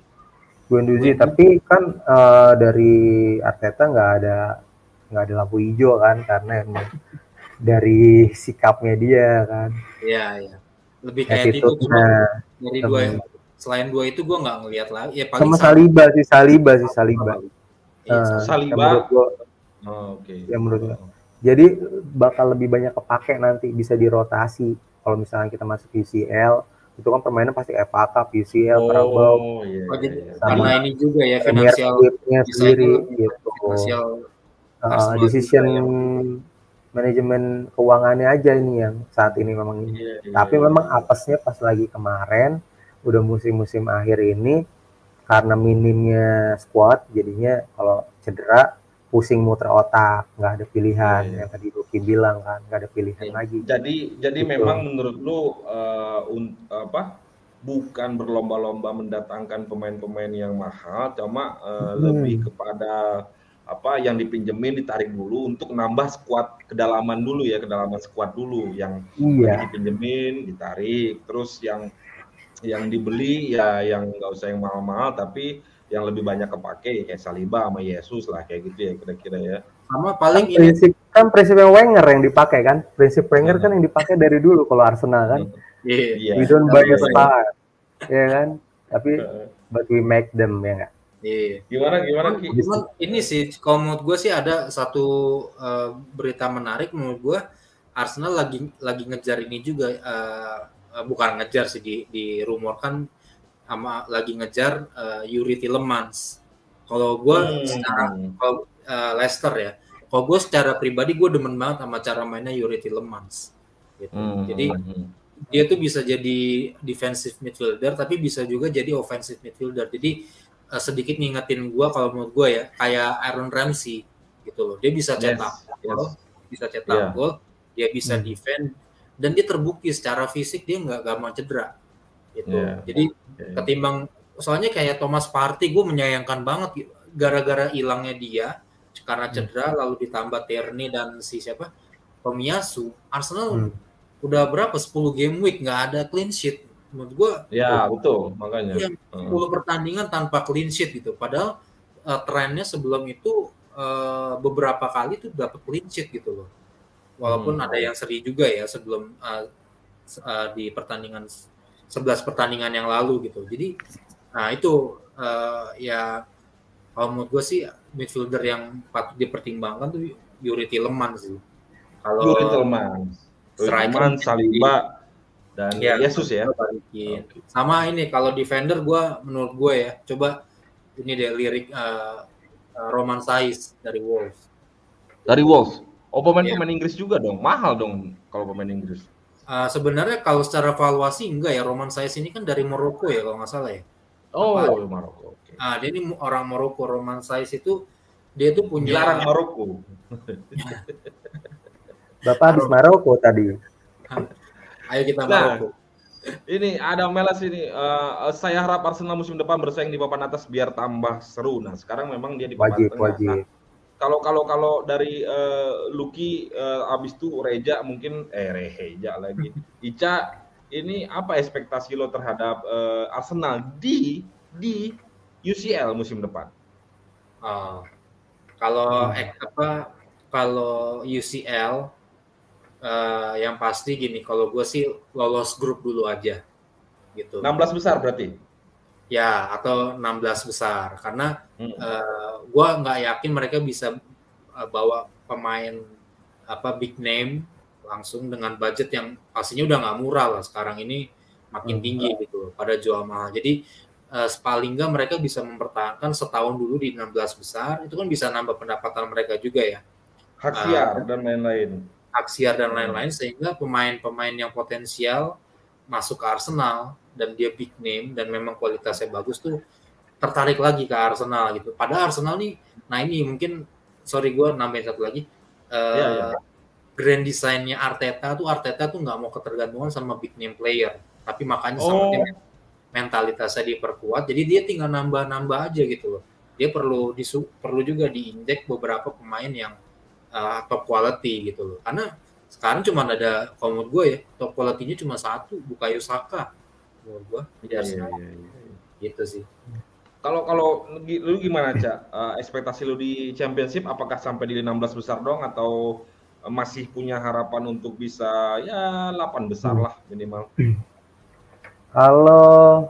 Guendouzi tapi kan uh, dari Arteta nggak ada nggak ada lampu hijau kan karena emang dari sikapnya dia kan. Iya iya. Lebih kayak itu cuma dari dua selain dua itu gue nggak ngelihat lagi ya paling sama Saliba sih Saliba sih Saliba. Uh, Saliba. gua, oh, oke. okay. ya menurut gua. jadi bakal lebih banyak kepake nanti bisa dirotasi. Kalau misalnya kita masuk UCL itu kan permainan pasti FA Cup, UCL, oh. Iya, oh, iya, iya. Karena ini juga ya finansial sendiri gitu. Finansial uh, decision manajemen keuangannya aja ini yang saat ini memang ini. Iya, iya, Tapi iya. memang apesnya pas lagi kemarin udah musim-musim akhir ini karena minimnya squad jadinya kalau cedera pusing muter otak nggak ada pilihan yeah, yeah. yang tadi Ruki bilang kan nggak ada pilihan yeah. lagi jadi jadi gitu. memang menurut lu uh, un, apa bukan berlomba-lomba mendatangkan pemain-pemain yang mahal cuma uh, hmm. lebih kepada apa yang dipinjemin ditarik dulu untuk nambah skuad kedalaman dulu ya kedalaman skuad dulu yang iya. dipinjemin ditarik terus yang yang dibeli ya yang nggak usah yang mahal-mahal tapi yang lebih banyak kepake kayak Saliba sama Yesus lah kayak gitu ya kira-kira ya. Sama paling kan prinsip kan prinsip Wenger yang dipakai kan. Prinsip Wenger kan yang dipakai dari dulu kalau Arsenal kan. Iya. Yeah. We don't buy a star. Ya kan? Tapi but we make them ya enggak? Iya. Gimana gimana Ki? Cuman ini sih kalau menurut gue sih ada satu uh, berita menarik menurut gue Arsenal lagi lagi ngejar ini juga uh, uh, bukan ngejar sih di di rumor kan sama lagi ngejar uh, Yuri Tillemans. Kalau gue hmm. secara kalau uh, Leicester ya, kalau gue secara pribadi gue demen banget sama cara mainnya Yuri Tillemans. Gitu. Hmm. Jadi dia tuh bisa jadi defensive midfielder tapi bisa juga jadi offensive midfielder. Jadi uh, sedikit ngingetin gue kalau menurut gue ya kayak Aaron Ramsey gitu loh. Dia bisa cetak yes. gol, bisa cetak yeah. gol, dia bisa hmm. defend dan dia terbukti secara fisik dia nggak gampang cedera gitu yeah. jadi yeah. ketimbang soalnya kayak Thomas Partey gue menyayangkan banget gara-gara hilangnya dia karena hmm. cedera hmm. lalu ditambah Tierney dan si siapa Tomiyasu Arsenal hmm. udah berapa 10 game week nggak ada clean sheet menurut gue ya oh, betul makanya yang 10 hmm. pertandingan tanpa clean sheet gitu padahal uh, trennya sebelum itu uh, beberapa kali tuh dapat clean sheet gitu loh walaupun hmm. ada yang seri juga ya sebelum uh, uh, di pertandingan 11 pertandingan yang lalu gitu. Jadi nah itu uh, ya kalau menurut gue sih midfielder yang patut dipertimbangkan tuh Yuri Tielemans sih. Kalau Yuri Tielemans, striker Saliba dan ya, Yesus ya. Okay. Sama ini kalau defender gue menurut gue ya coba ini deh lirik uh, Roman Sais dari Wolves. Dari Wolves. Oh pemain-pemain yeah. Inggris juga dong, mahal dong kalau pemain Inggris. Uh, sebenarnya kalau secara valuasi enggak ya, Roman Saez ini kan dari Maroko ya kalau nggak salah ya. Oh, Apa? Maroko. Okay. Ah, dia ini orang Maroko. Roman Saez itu dia tuh punya. Larang Maroko. Bapak habis Maroko tadi. Ayo kita nah, Maroko. Ini ada Melas ini. Uh, saya harap Arsenal musim depan bersaing di papan atas biar tambah seru. Nah sekarang memang dia di papan wajib, tengah. Wajib. Nah, kalau kalau kalau dari uh, Lucky uh, abis itu Reja mungkin eh Reja lagi. Ica ini apa ekspektasi lo terhadap uh, Arsenal di di UCL musim depan? Uh, kalau hmm. apa kalau UCL uh, yang pasti gini kalau gue sih lolos grup dulu aja gitu. 16 besar berarti? Ya, atau 16 besar. Karena hmm. uh, gue nggak yakin mereka bisa uh, bawa pemain apa big name langsung dengan budget yang pastinya udah nggak murah lah sekarang ini makin hmm. tinggi gitu pada jual mahal. Jadi uh, paling nggak mereka bisa mempertahankan setahun dulu di 16 besar itu kan bisa nambah pendapatan mereka juga ya. Hak siar uh, dan lain-lain. Hak siar dan lain-lain sehingga pemain-pemain yang potensial masuk ke Arsenal dan dia big name dan memang kualitasnya bagus tuh tertarik lagi ke Arsenal gitu. Pada Arsenal nih, nah ini mungkin sorry gue nambahin satu lagi. Uh, ya, ya. Grand desainnya Arteta tuh Arteta tuh nggak mau ketergantungan sama big name player, tapi makanya oh. sama dia mentalitasnya diperkuat. Jadi dia tinggal nambah-nambah aja gitu loh. Dia perlu disu perlu juga diinjek beberapa pemain yang uh, top quality gitu loh. Karena sekarang cuma ada kalau menurut gue ya top quality-nya cuma satu Bukayo Saka menurut gua iya, iya, iya, iya. gitu sih kalau kalau lu gimana cak uh, ekspektasi lu di championship apakah sampai di 16 besar dong? Atau masih punya harapan untuk bisa ya 8 besar lah minimal? Kalau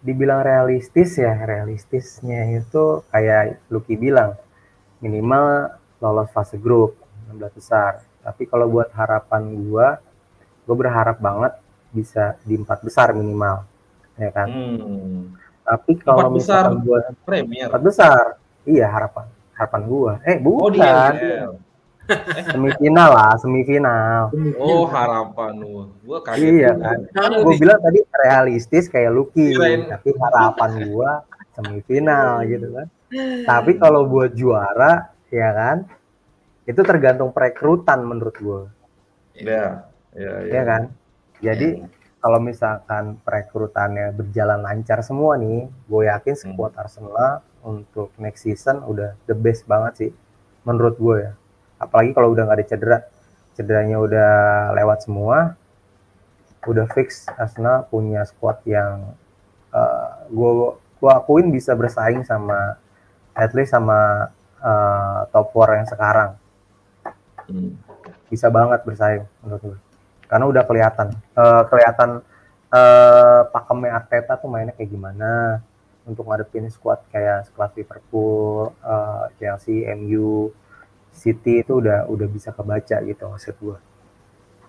dibilang realistis ya realistisnya itu kayak Lucky bilang minimal lolos fase grup 16 besar. Tapi kalau buat harapan gua gue berharap banget bisa di empat besar minimal ya kan? Hmm. Tapi kalau besar gua premier. Empat besar. Iya harapan harapan gua. Eh bukan. oh, dia, semifinal lah semifinal. Oh harapan lu gua kaget iya kan. Gua bilang tadi realistis kayak Lucky tapi harapan gua semifinal gitu kan. Tapi kalau buat juara ya kan itu tergantung perekrutan menurut gua. Iya, iya, iya. Ya kan? Jadi kalau misalkan perekrutannya berjalan lancar semua nih, gue yakin hmm. skuad hmm. Arsenal untuk next season udah the best banget sih, menurut gue ya. Apalagi kalau udah nggak ada cedera, cederanya udah lewat semua, udah fix Arsenal punya squad yang uh, gue gue akuin bisa bersaing sama at least sama uh, top 4 yang sekarang. Hmm. Bisa banget bersaing menurut gue karena udah kelihatan uh, kelihatan uh, pakemnya Arteta tuh mainnya kayak gimana untuk ngadepin squad kayak sekelas Liverpool, uh, Chelsea, MU, City itu udah udah bisa kebaca gitu maksud gua.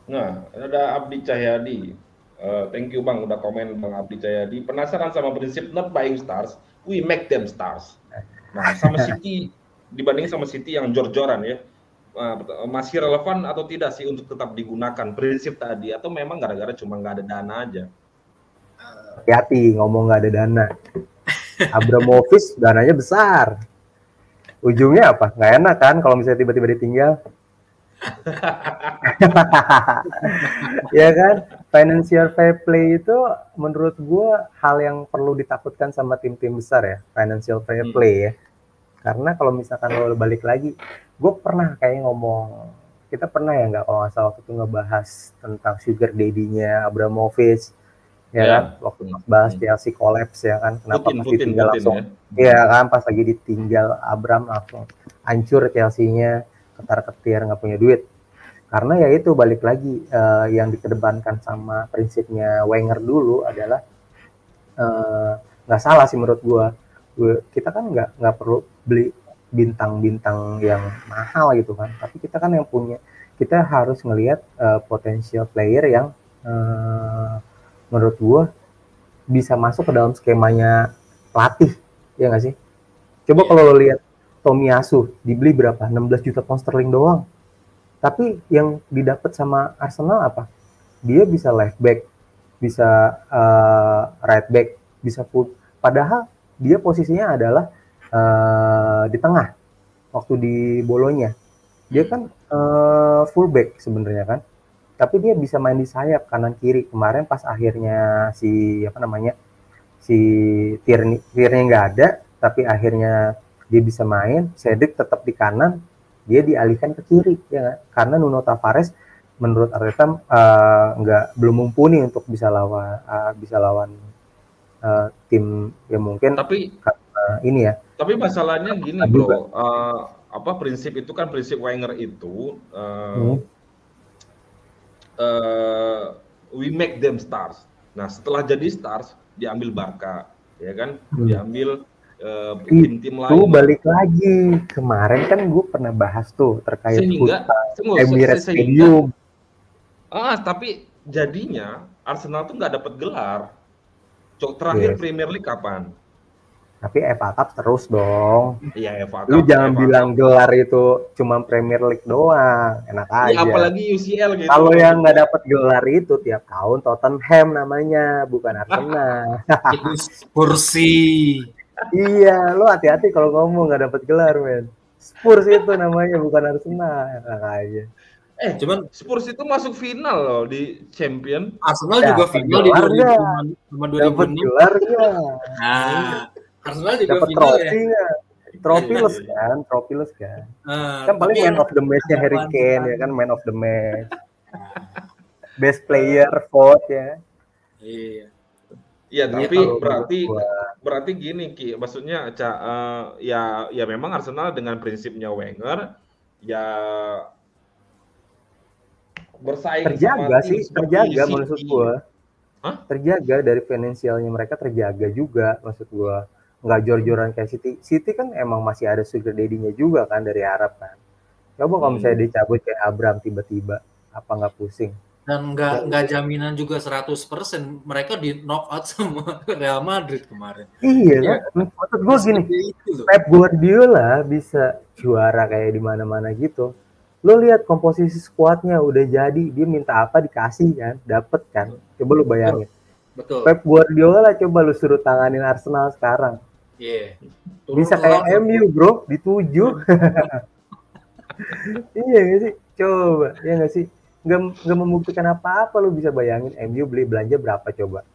Nah, ada Abdi Cahyadi. Uh, thank you Bang udah komen Bang Abdi Cahyadi. Penasaran sama prinsip not buying stars, we make them stars. Nah, sama City dibanding sama City yang jor-joran ya masih relevan atau tidak sih untuk tetap digunakan prinsip tadi atau memang gara-gara cuma nggak ada dana aja? Hati-hati ngomong nggak ada dana. Abramovich dananya besar. Ujungnya apa? Nggak enak kan kalau misalnya tiba-tiba ditinggal. ya kan financial fair play itu menurut gue hal yang perlu ditakutkan sama tim-tim besar ya financial fair hmm. play ya karena kalau misalkan lo balik lagi gue pernah kayak ngomong kita pernah ya nggak kalau nggak salah waktu itu ngebahas tentang sugar daddy-nya Abramovich ya yeah. kan waktu hmm. bahas. Chelsea collapse ya kan kenapa Putin, pas Putin, ditinggal Putin, langsung ya. ya kan pas lagi ditinggal Abram langsung hancur Chelsea-nya ketar ketir nggak punya duit karena ya itu balik lagi uh, yang dikedepankan sama prinsipnya Wenger dulu adalah eh, nggak uh, salah sih menurut gue kita kan nggak nggak perlu beli bintang-bintang yang mahal gitu kan. Tapi kita kan yang punya kita harus ngelihat uh, potensial player yang uh, menurut gua bisa masuk ke dalam skemanya pelatih ya nggak sih? Coba yeah. kalau lo lihat Tomiyasu dibeli berapa? 16 juta pound sterling doang. Tapi yang didapat sama Arsenal apa? Dia bisa left back bisa uh, right back bisa full. Padahal dia posisinya adalah uh, di tengah waktu di bolonya. Dia kan uh, fullback sebenarnya kan. Tapi dia bisa main di sayap kanan kiri. Kemarin pas akhirnya si apa namanya si Tierney Tierney nggak ada tapi akhirnya dia bisa main, Cedric tetap di kanan, dia dialihkan ke kiri ya karena Nuno Tavares menurut Arteta uh, nggak belum mumpuni untuk bisa lawan uh, bisa lawan uh, tim yang mungkin tapi uh, ini ya tapi masalahnya gini bro uh, apa prinsip itu kan prinsip Wenger itu uh, hmm. uh, we make them stars nah setelah jadi stars diambil Barca ya kan hmm. diambil uh, tim-tim lain. Itu balik lagi kemarin kan gue pernah bahas tuh terkait sehingga, Emirates Stadium. Ah, tapi jadinya Arsenal tuh nggak dapat gelar. Cok terakhir yes. Premier League kapan? Tapi FA Cup terus dong. Iya FA Cup. Lu jangan FA bilang Cup. gelar itu cuma Premier League doang, enak ya, aja. apalagi UCL gitu. Kalau yang nggak dapat gelar itu tiap tahun Tottenham namanya, bukan Arsenal. itu Spursi. iya, lu hati-hati kalau ngomong nggak dapat gelar, men. Spurs itu namanya bukan Arsenal, enak aja. Eh, cuman Spurs itu masuk final loh di Champion. Arsenal ya, juga final di 2000 Dapat gelar ya. Nah, Arsenal juga dapat final trofi ya. Tropiless kan, tropiless kan. Uh, kan paling man of the match-nya Harry Kane ya kan, man of the match. Best player vote ya. Iya. Iya, tapi berarti berarti gini Ki, maksudnya uh, ya ya memang Arsenal dengan prinsipnya Wenger ya bersaing terjaga sih terjaga maksud gua Hah? terjaga dari finansialnya mereka terjaga juga maksud gua nggak jor-joran kayak City City kan emang masih ada sugar daddy-nya juga kan dari Arab kan. Coba kalau misalnya hmm. dicabut kayak Abram tiba-tiba apa nggak pusing? Dan nggak nggak jaminan juga 100% mereka di knock out sama Real Madrid kemarin. Iya ya, kan maksud gua gini Pep Guardiola bisa juara kayak di mana-mana gitu. Lo lihat komposisi skuadnya udah jadi dia minta apa dikasih kan dapet kan. Coba lu bayangin. Betul. Pep Guardiola coba lu suruh tanganin Arsenal sekarang iya. Yeah. bisa kayak MU bro di tujuh. Iya gak sih? Coba ya gak sih? Nggak nggak membuktikan apa-apa lu bisa bayangin MU beli belanja berapa coba?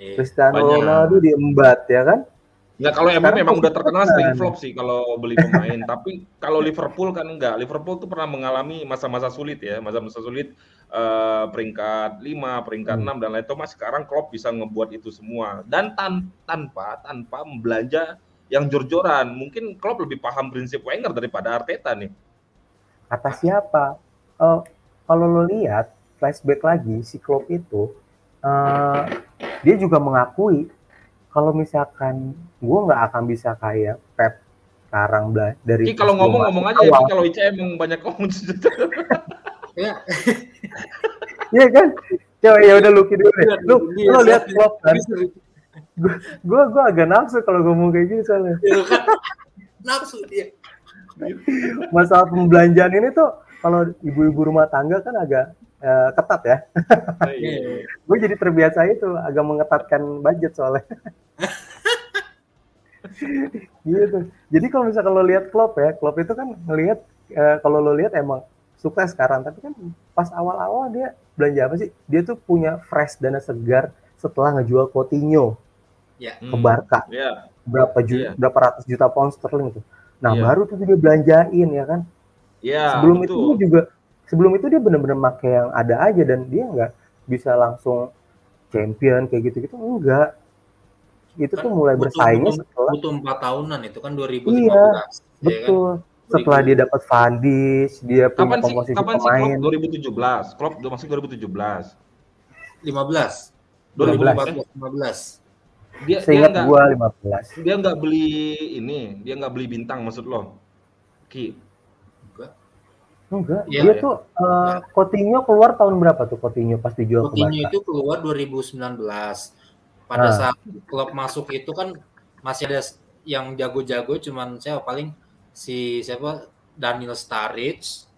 Yeah. Cristiano Ronaldo diembat ya kan Enggak kalau emang memang udah terkenal sering flop sih kalau beli pemain. Tapi kalau Liverpool kan enggak. Liverpool tuh pernah mengalami masa-masa sulit ya, masa-masa sulit uh, peringkat 5, peringkat hmm. 6 dan lain itu mas sekarang Klopp bisa ngebuat itu semua dan tan tanpa tanpa membelanja yang jor-joran. Mungkin Klopp lebih paham prinsip Wenger daripada Arteta nih. Kata siapa? Uh, kalau lo lihat flashback lagi si Klopp itu uh, dia juga mengakui kalau misalkan gue nggak akan bisa kayak Pep sekarang dari Ki kalau ngomong ngomong aja ya kalau Ica emang banyak ngomong ya iya. Kan? Coba ya udah Lucky dulu deh. Lu lu lihat Klopp kan? gue gue agak nafsu kalau ngomong kayak gini soalnya. Iya kan? nafsu dia masalah pembelanjaan ini tuh kalau ibu-ibu rumah tangga kan agak uh, ketat ya. Oh, iya. gue jadi terbiasa itu agak mengetatkan budget soalnya. gitu. Jadi kalau misalnya lo lihat klub ya, klub itu kan ngelihat uh, kalau lo lihat emang sukses sekarang, tapi kan pas awal-awal dia belanja apa sih? Dia tuh punya fresh dana segar setelah ngejual Coutinho yeah. ke Barca. Yeah. Berapa juta, yeah. berapa ratus juta pound sterling itu. Nah, yeah. baru tuh dia belanjain ya kan. Yeah, Sebelum betul. itu juga sebelum itu dia benar-benar make yang ada aja dan dia nggak bisa langsung champion kayak gitu-gitu enggak. Itu kan tuh mulai butuh, bersaingnya butuh, setelah butuh empat tahunan itu kan 2015 iya ya kan? betul. Kan? setelah dia dapat Fandis dia punya kapan komposisi kapan pemain sih Klopp? 2017 Klopp udah masuk 2017 15 2014 15 dia Seingat dia gua 15 dia nggak beli ini dia nggak beli bintang maksud lo? Ki Enggak, ya, dia ya. tuh uh, Coutinho keluar tahun berapa tuh? Coutinho pas dijual Coutinho ke Coutinho itu keluar 2019. Pada nah. saat klub masuk itu kan masih ada yang jago-jago cuman saya paling si siapa? Daniel Sturridge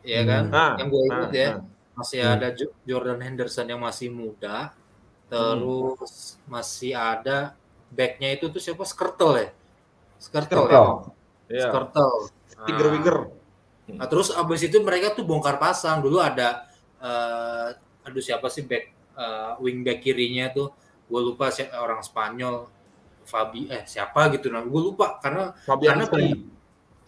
ya hmm. kan? Nah, yang gue ikut nah, ya. nah. masih hmm. ada Jordan Henderson yang masih muda. Terus hmm. masih ada backnya itu tuh siapa? Skrtel ya? Skrtel ya? Skrtel Tiger Winger Nah, terus abis itu mereka tuh bongkar pasang. Dulu ada uh, aduh siapa sih back uh, wing back kirinya tuh? Gue lupa sih orang Spanyol Fabi eh siapa gitu. Nah gue lupa karena Fabian karena Ski.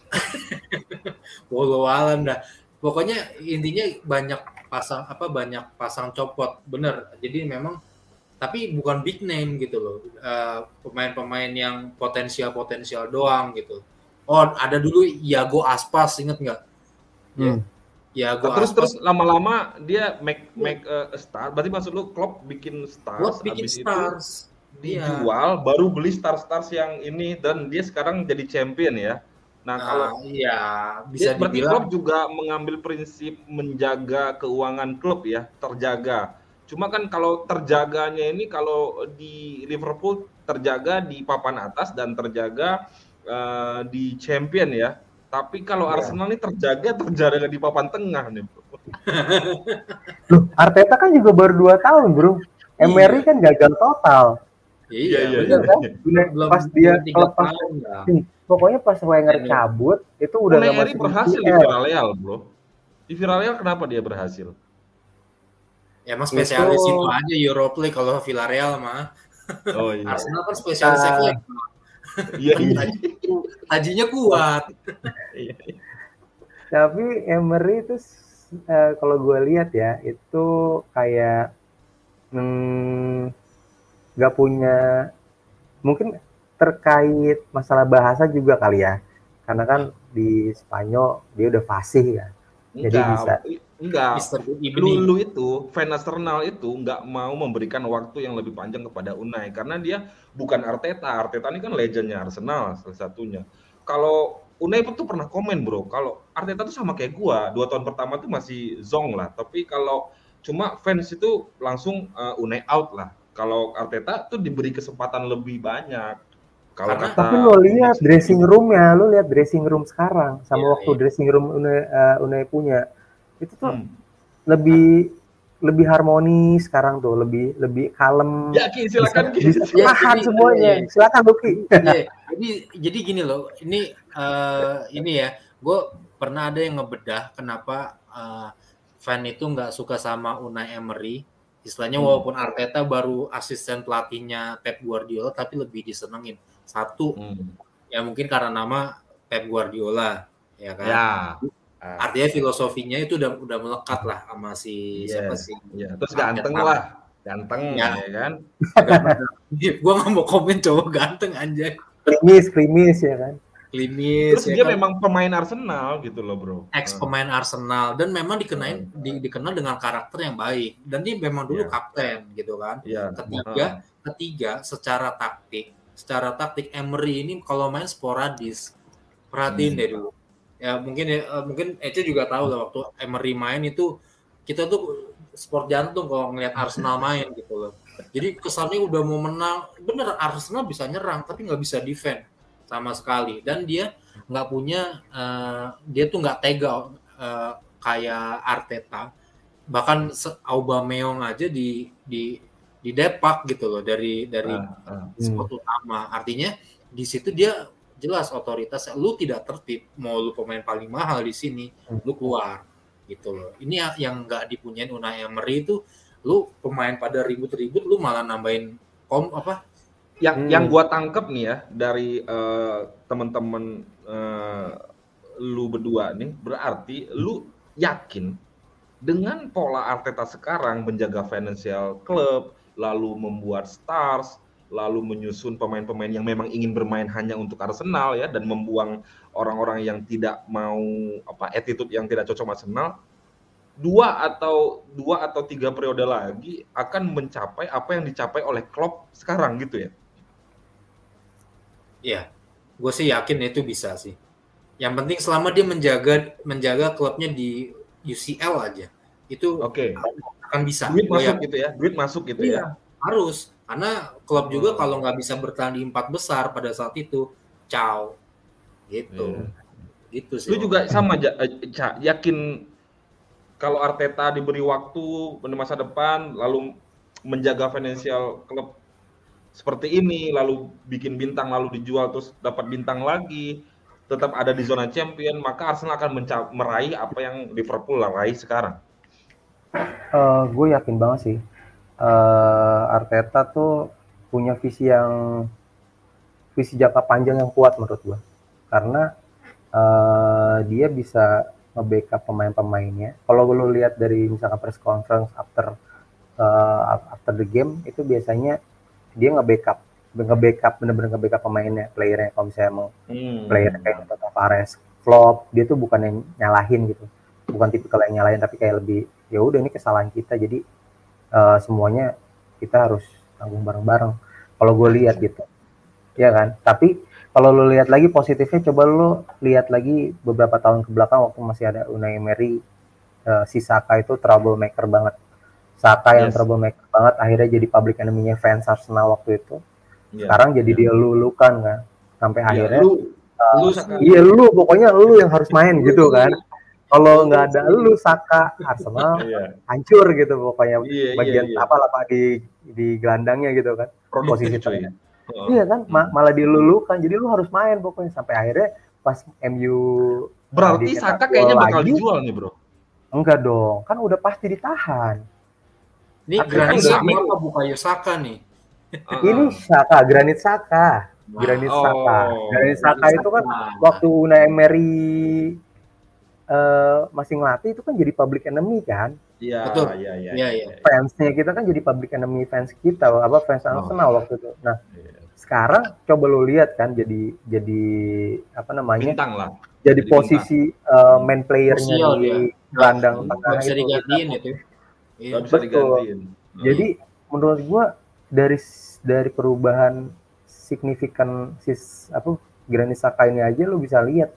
Walau alam dah. Pokoknya intinya banyak pasang apa banyak pasang copot. Bener. Jadi memang tapi bukan big name gitu loh. Eh, pemain-pemain yang potensial potensial doang gitu oh ada dulu Iago Aspas inget nggak Hmm. Iago terus Aspas terus lama-lama dia make make uh, a star. Berarti maksud lu Klopp bikin stars, buat bikin habis itu stars Iya. dijual, baru beli stars-stars yang ini dan dia sekarang jadi champion ya. Nah, kalau Nah, iya bisa bisa berarti dibilang Klopp juga mengambil prinsip menjaga keuangan klub ya, terjaga. Cuma kan kalau terjaganya ini kalau di Liverpool terjaga di papan atas dan terjaga eh, di champion ya. Tapi kalau Iya. Arsenal ini terjaga terjaga di papan tengah nih. bro. Loh, Arteta kan juga baru 2 tahun, Bro. Emery kan gagal total. Iya, iya, Bener kan? Bener, belum pas dia lepas tahun pokoknya pas Wenger Iya. cabut itu udah nggak Emery masuk berhasil di. Villarreal, bro. Di Villarreal kenapa dia berhasil? Ya emang spesialis Itu- itu aja Europe kalau Villarreal mah. Oh iya. Arsenal kan spesialis Ah. Iya, iya. Tajinya kuat. Tapi Emery itu eh, kalau gue lihat ya itu kayak hmm, nggak punya mungkin terkait masalah bahasa juga kali ya karena kan di Spanyol dia udah fasih kan Jadi Enggak, bisa. Enggak. Evening. Dulu itu fan Arsenal itu nggak mau memberikan waktu yang lebih panjang kepada Unai karena dia bukan Arteta. Arteta ini kan legendnya Arsenal salah satunya. Kalau Unai itu pernah komen bro, kalau Arteta tuh sama kayak gua, dua tahun pertama tuh masih zong lah. Tapi kalau cuma fans itu langsung uh, Unai out lah. Kalau Arteta tuh diberi kesempatan lebih banyak. Kalau Karena- kata tapi lo lihat dressing roomnya lo lihat dressing room sekarang sama Iya, waktu iya. dressing room Unai, eh, Unai punya itu tuh Hmm. lebih lebih harmonis sekarang tuh lebih lebih kalem Ya Ki, silakan Ki. bisa Ya, tahan jadi- semuanya iya. silakan Luki Iya, jadi jadi gini loh, ini eh, ini ya, gue pernah ada yang ngebedah kenapa eh, fan itu nggak suka sama Unai Emery. Istilahnya Hmm. walaupun Arteta baru asisten pelatihnya Pep Guardiola, tapi lebih disenengin. Satu, Hmm. ya mungkin karena nama Pep Guardiola, ya kan. Ya. Ah. Artinya filosofinya itu udah udah melekat lah sama si Iya. siapa sih? Ya, terus ganteng lah, ganteng Ya. ya kan. gue nggak mau komen cowok ganteng anjay, krimis krimis ya kan klinis. Terus ya dia kan? memang pemain Arsenal gitu loh bro. ex pemain Arsenal dan memang dikenain di- dikenal dengan karakter yang baik dan dia memang dulu Iya. kapten gitu kan. Iya. Ketiga, ketiga secara taktik, secara taktik Emery ini kalau main sporadis. Perhatiin Hmm. deh dulu. Ya mungkin ya, eh, mungkin Ece juga tahu lah waktu Emery main itu kita tuh sport jantung kalau ngelihat Arsenal main gitu loh. Jadi kesannya udah mau menang, bener Arsenal bisa nyerang tapi nggak bisa defend sama sekali dan dia nggak punya eh, dia tuh nggak tega eh, kayak Arteta bahkan Aubameyang aja di di di depak gitu loh dari dari Ah, ah. spot utama artinya di situ dia jelas otoritas lu tidak tertib mau lu pemain paling mahal di sini Hmm. lu keluar gitu loh ini ya- yang nggak dipunyain Unai Emery itu lu pemain pada ribut-ribut lu malah nambahin kom apa Yang Hmm. yang gua tangkep nih ya dari eh, teman-teman eh, lu berdua nih berarti lu yakin dengan pola Arteta sekarang menjaga financial club lalu membuat stars lalu menyusun pemain-pemain yang memang ingin bermain hanya untuk Arsenal ya dan membuang orang-orang yang tidak mau apa attitude yang tidak cocok Arsenal dua atau dua atau tiga periode lagi akan mencapai apa yang dicapai oleh Klopp sekarang gitu ya? Ya gue sih yakin itu bisa sih. Yang penting selama dia menjaga menjaga klubnya di UCL aja itu Oke, akan bisa. Duit masuk yakin. gitu ya, duit masuk gitu Iya, ya. harus karena klub juga Hmm. kalau nggak bisa bertahan di empat besar pada saat itu ciao gitu gitu sih Lu juga sama Ja- eh, Ca, yakin kalau Arteta diberi waktu pada masa depan, lalu menjaga financial klub seperti ini, lalu bikin bintang, lalu dijual terus dapat bintang lagi, tetap ada di zona champion, maka Arsenal akan menca- meraih apa yang Liverpool raih sekarang. gue yakin banget sih Eh, Arteta tuh punya visi yang visi jangka panjang yang kuat menurut gua. Karena uh, dia bisa nge-backup pemain-pemainnya. Kalau lu lihat dari misalkan press conference after uh, after the game itu biasanya dia nge-backup nge-backup bener-bener nge-backup pemainnya, playernya kalau misalnya mau hmm. player kayak Toto Fares flop, dia tuh bukan yang nyalahin gitu. Bukan tipikal yang nyalahin tapi kayak lebih ya udah ini kesalahan kita jadi uh, semuanya kita harus tanggung bareng-bareng. Kalau gue lihat gitu. Ya kan? Tapi kalau lu lihat lagi positifnya coba lu lihat lagi beberapa tahun ke belakang waktu masih ada Unai Emery uh, si Saka itu troublemaker banget Saka yes. yang troublemaker banget akhirnya jadi public enemy-nya fans Arsenal waktu itu yeah. sekarang jadi yeah. dia lulukan kan sampai yeah, akhirnya lu, uh, lu iya lu pokoknya lu yang harus main gitu kan kalau nggak ada lu Saka Arsenal yeah. hancur gitu pokoknya yeah, iya, bagian yeah, yeah. apa lah pak di di gelandangnya gitu kan posisi itu Oh. Iya kan, Ma malah dilulukan. Jadi lu harus main pokoknya sampai akhirnya pas MU Berarti Saka kayaknya bakal lagi, dijual nih, Bro. Enggak dong, kan udah pasti ditahan. Ini Granit Saka apa bukan Saka nih? Ini Saka, Granit Saka. Granit Saka. Oh, Granit Saka itu kan waktu Unai Emery uh, masih ngelatih itu kan jadi public enemy kan. Iya, betul. Iya, iya. Iya, iya. Fansnya kita kan jadi public enemy fans kita, apa fans oh. Arsenal oh. waktu itu. Nah, yeah sekarang coba lo lihat kan jadi jadi apa namanya bintang lah jadi, jadi posisi uh, main playernya di gelandang tengah bisa itu digantiin itu iya. bisa digantiin hmm. jadi menurut gua dari dari perubahan signifikan sis apa Granit Saka ini aja lo bisa lihat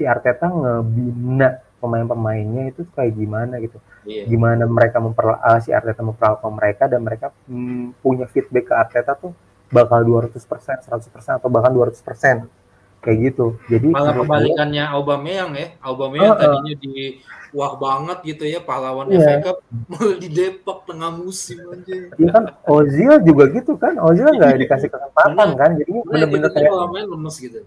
si Arteta ngebina pemain-pemainnya itu kayak gimana gitu. Iya. Gimana mereka memper uh, si Arteta memperlakukan mereka dan mereka mm, punya feedback ke Arteta tuh bakal 200%, 100% atau bahkan 200% kayak gitu. Jadi malah kebalikannya Aubameyang ya. Aubameyang uh, uh, tadinya di wah banget gitu ya pahlawan yeah. FA Cup malah di Depok tengah musim aja. Iya kan Ozil juga gitu kan. Ozil nggak dikasih kesempatan kan. Jadi bener-bener kayak main lemes gitu.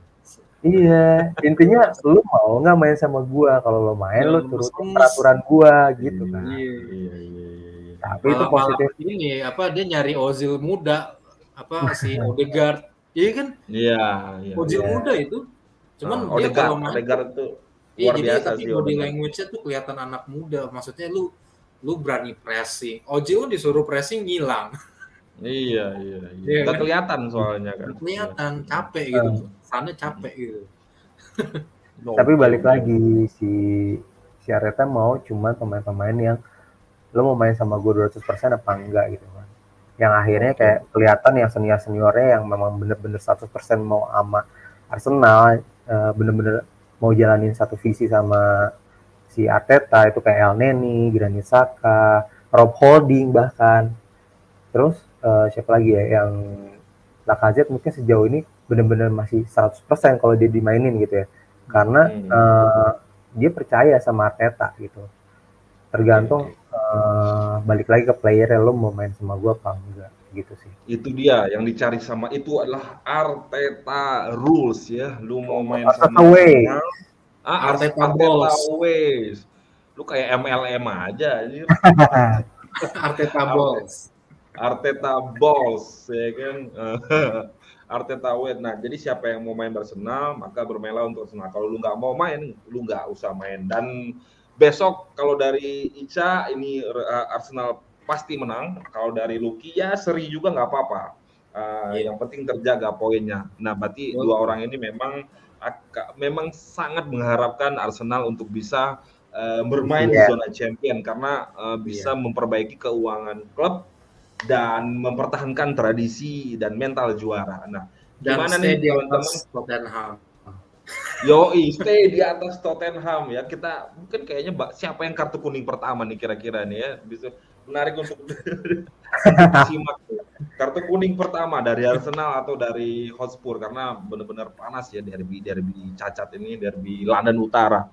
Iya, intinya lu mau nggak main sama gua? Kalau lo main, lu turutin peraturan gua gitu kan. Iya, iya, iya. iya. Tapi malah, itu positif. Ini apa dia nyari Ozil muda apa si Odegaard iya kan iya iya Ozil iya. muda itu cuman oh, dia Odegaard, kalau main Odegaard itu iya jadi biasa tapi sih, body language-nya tuh kelihatan anak muda maksudnya lu lu berani pressing Ozil disuruh pressing ngilang iya iya iya yeah, kan? kelihatan soalnya kan kelihatan capek gitu sana capek gitu. Tapi balik lagi si si Areta mau cuma pemain-pemain yang lo mau main sama gue 200% apa enggak gitu kan yang akhirnya kayak kelihatan yang senior seniornya yang memang bener-bener 100% mau ama Arsenal uh, bener-bener mau jalanin satu visi sama si Arteta itu kayak El Neni, Granit Saka, Rob Holding bahkan. Terus uh, siapa lagi ya yang Lacazette mungkin sejauh ini bener-bener masih 100% kalau dia dimainin gitu ya. Karena hmm. uh, dia percaya sama Arteta gitu. Tergantung uh, balik lagi ke player lo mau main sama gue apa enggak gitu sih. Itu dia yang dicari sama itu adalah Arteta rules ya. Lu mau main Arteta sama way. ah Arteta, Arteta balls. Ways. Lu kayak MLM aja Arteta balls. Arteta balls ya kan Arteta way. Nah, jadi siapa yang mau main Arsenal, maka bermainlah untuk Arsenal. Kalau lu nggak mau main, lu nggak usah main. Dan besok kalau dari Ica ini uh, Arsenal pasti menang. Kalau dari Luki ya seri juga nggak apa-apa. Uh, yeah. Yang penting terjaga poinnya. Nah, berarti yeah. dua orang ini memang memang sangat mengharapkan Arsenal untuk bisa uh, bermain yeah. di zona champion karena uh, bisa yeah. memperbaiki keuangan klub dan mempertahankan tradisi dan mental juara. Nah, dan gimana nih teman-teman? Yo, stay di atas Tottenham ya. Kita mungkin kayaknya siapa yang kartu kuning pertama nih kira-kira nih ya. Bisa menarik untuk simak kartu kuning pertama dari Arsenal atau dari Hotspur karena benar-benar panas ya derby derby cacat ini derby London Utara.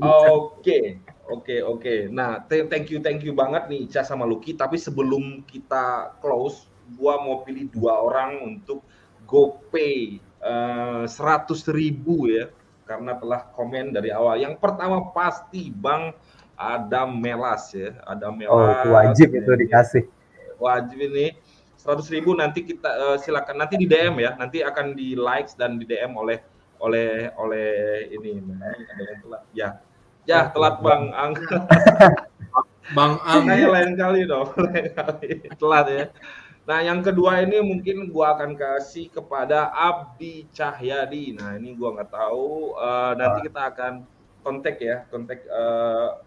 Oke, oke, oke. Nah, thank you thank you banget nih Ica sama Lucky. Tapi sebelum kita close, gua mau pilih dua orang untuk GoPay Eh, seratus ribu ya karena telah komen dari awal. Yang pertama pasti Bang Adam Melas ya, Adam Melas. Oh, wajib ya. itu dikasih. Wajib ini 100 ribu nanti kita uh, silakan. Nanti di DM ya. Nanti akan di likes dan di DM oleh oleh oleh ini ada yang telat. Ya. Ya telat bang Ang. Bang Ang. Lain kali dong. Lain kali. Telat ya. Nah, yang kedua ini mungkin gua akan kasih kepada Abdi Cahyadi. Nah, ini gua nggak tahu. Uh, nanti kita akan kontak ya, kontak. Uh,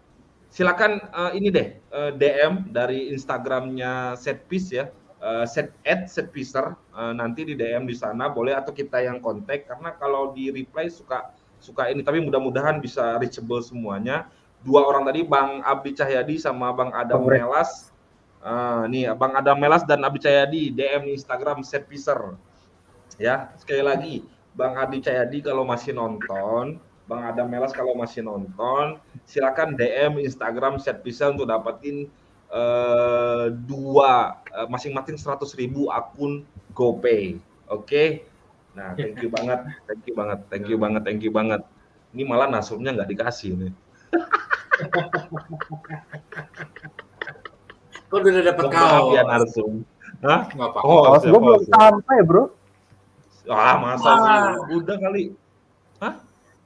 silakan uh, ini deh uh, DM dari Instagramnya Setpiece ya, uh, set at setpicer. Uh, nanti di DM di sana boleh atau kita yang kontak karena kalau di reply suka suka ini. Tapi mudah-mudahan bisa reachable semuanya. Dua orang tadi, Bang Abdi Cahyadi sama Bang Adam Melas Uh, nih Bang Adam Melas dan Abi Cahyadi DM Instagram Set Piser. Ya, sekali lagi Bang Adi Cahyadi kalau masih nonton, Bang Adam Melas kalau masih nonton, silakan DM Instagram Set Piser untuk dapetin uh, dua uh, masing-masing 100 ribu akun GoPay. Oke. Okay? Nah, thank you banget, thank you banget, thank you banget, thank you banget. Ini malah nasumnya nggak dikasih nih. Kok udah dapet kaos? Ya narsum. Hah? Oh, kaos gue belum sampai, bro. Ah, masa ah. sih? Udah kali. Hah?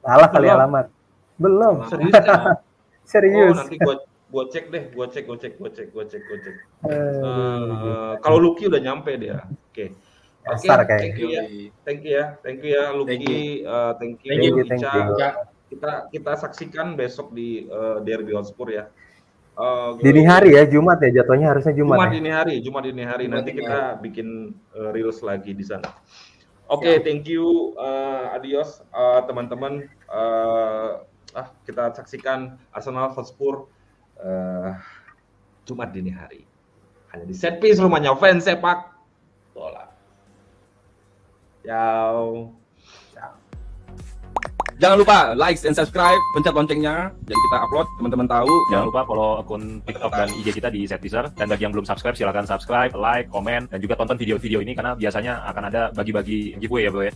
Salah kali alamat. Belum. Serius ya? Serius. Oh, nanti gua gua cek deh, gua cek, gua cek, gua cek, gua cek, gua cek. Uh, kalau Lucky udah nyampe dia. Oke. Okay. Oke, okay, thank you ya. Thank you ya. Thank you ya Lucky. Thank you. Uh, thank you, thank you, thank you. Kita kita saksikan besok di uh, Derby Hotspur ya. Uh, dini hari ya Jumat ya jatuhnya harusnya Jumat. Jumat ya? dini hari, Jumat dini hari. Jumat Nanti kita hari. bikin uh, reels lagi di sana. Oke, okay, thank you, uh, adios teman-teman. Uh, uh, ah, kita saksikan Arsenal Hotspur uh, Jumat dini hari. Hanya di set piece rumahnya fans sepak bola. Ciao. Jangan lupa like dan subscribe, pencet loncengnya, jadi kita upload, teman-teman tahu. Jangan lupa follow akun TikTok dan IG kita di Setteaser. Dan bagi yang belum subscribe, silahkan subscribe, like, komen, dan juga tonton video-video ini karena biasanya akan ada bagi-bagi giveaway ya bro ya.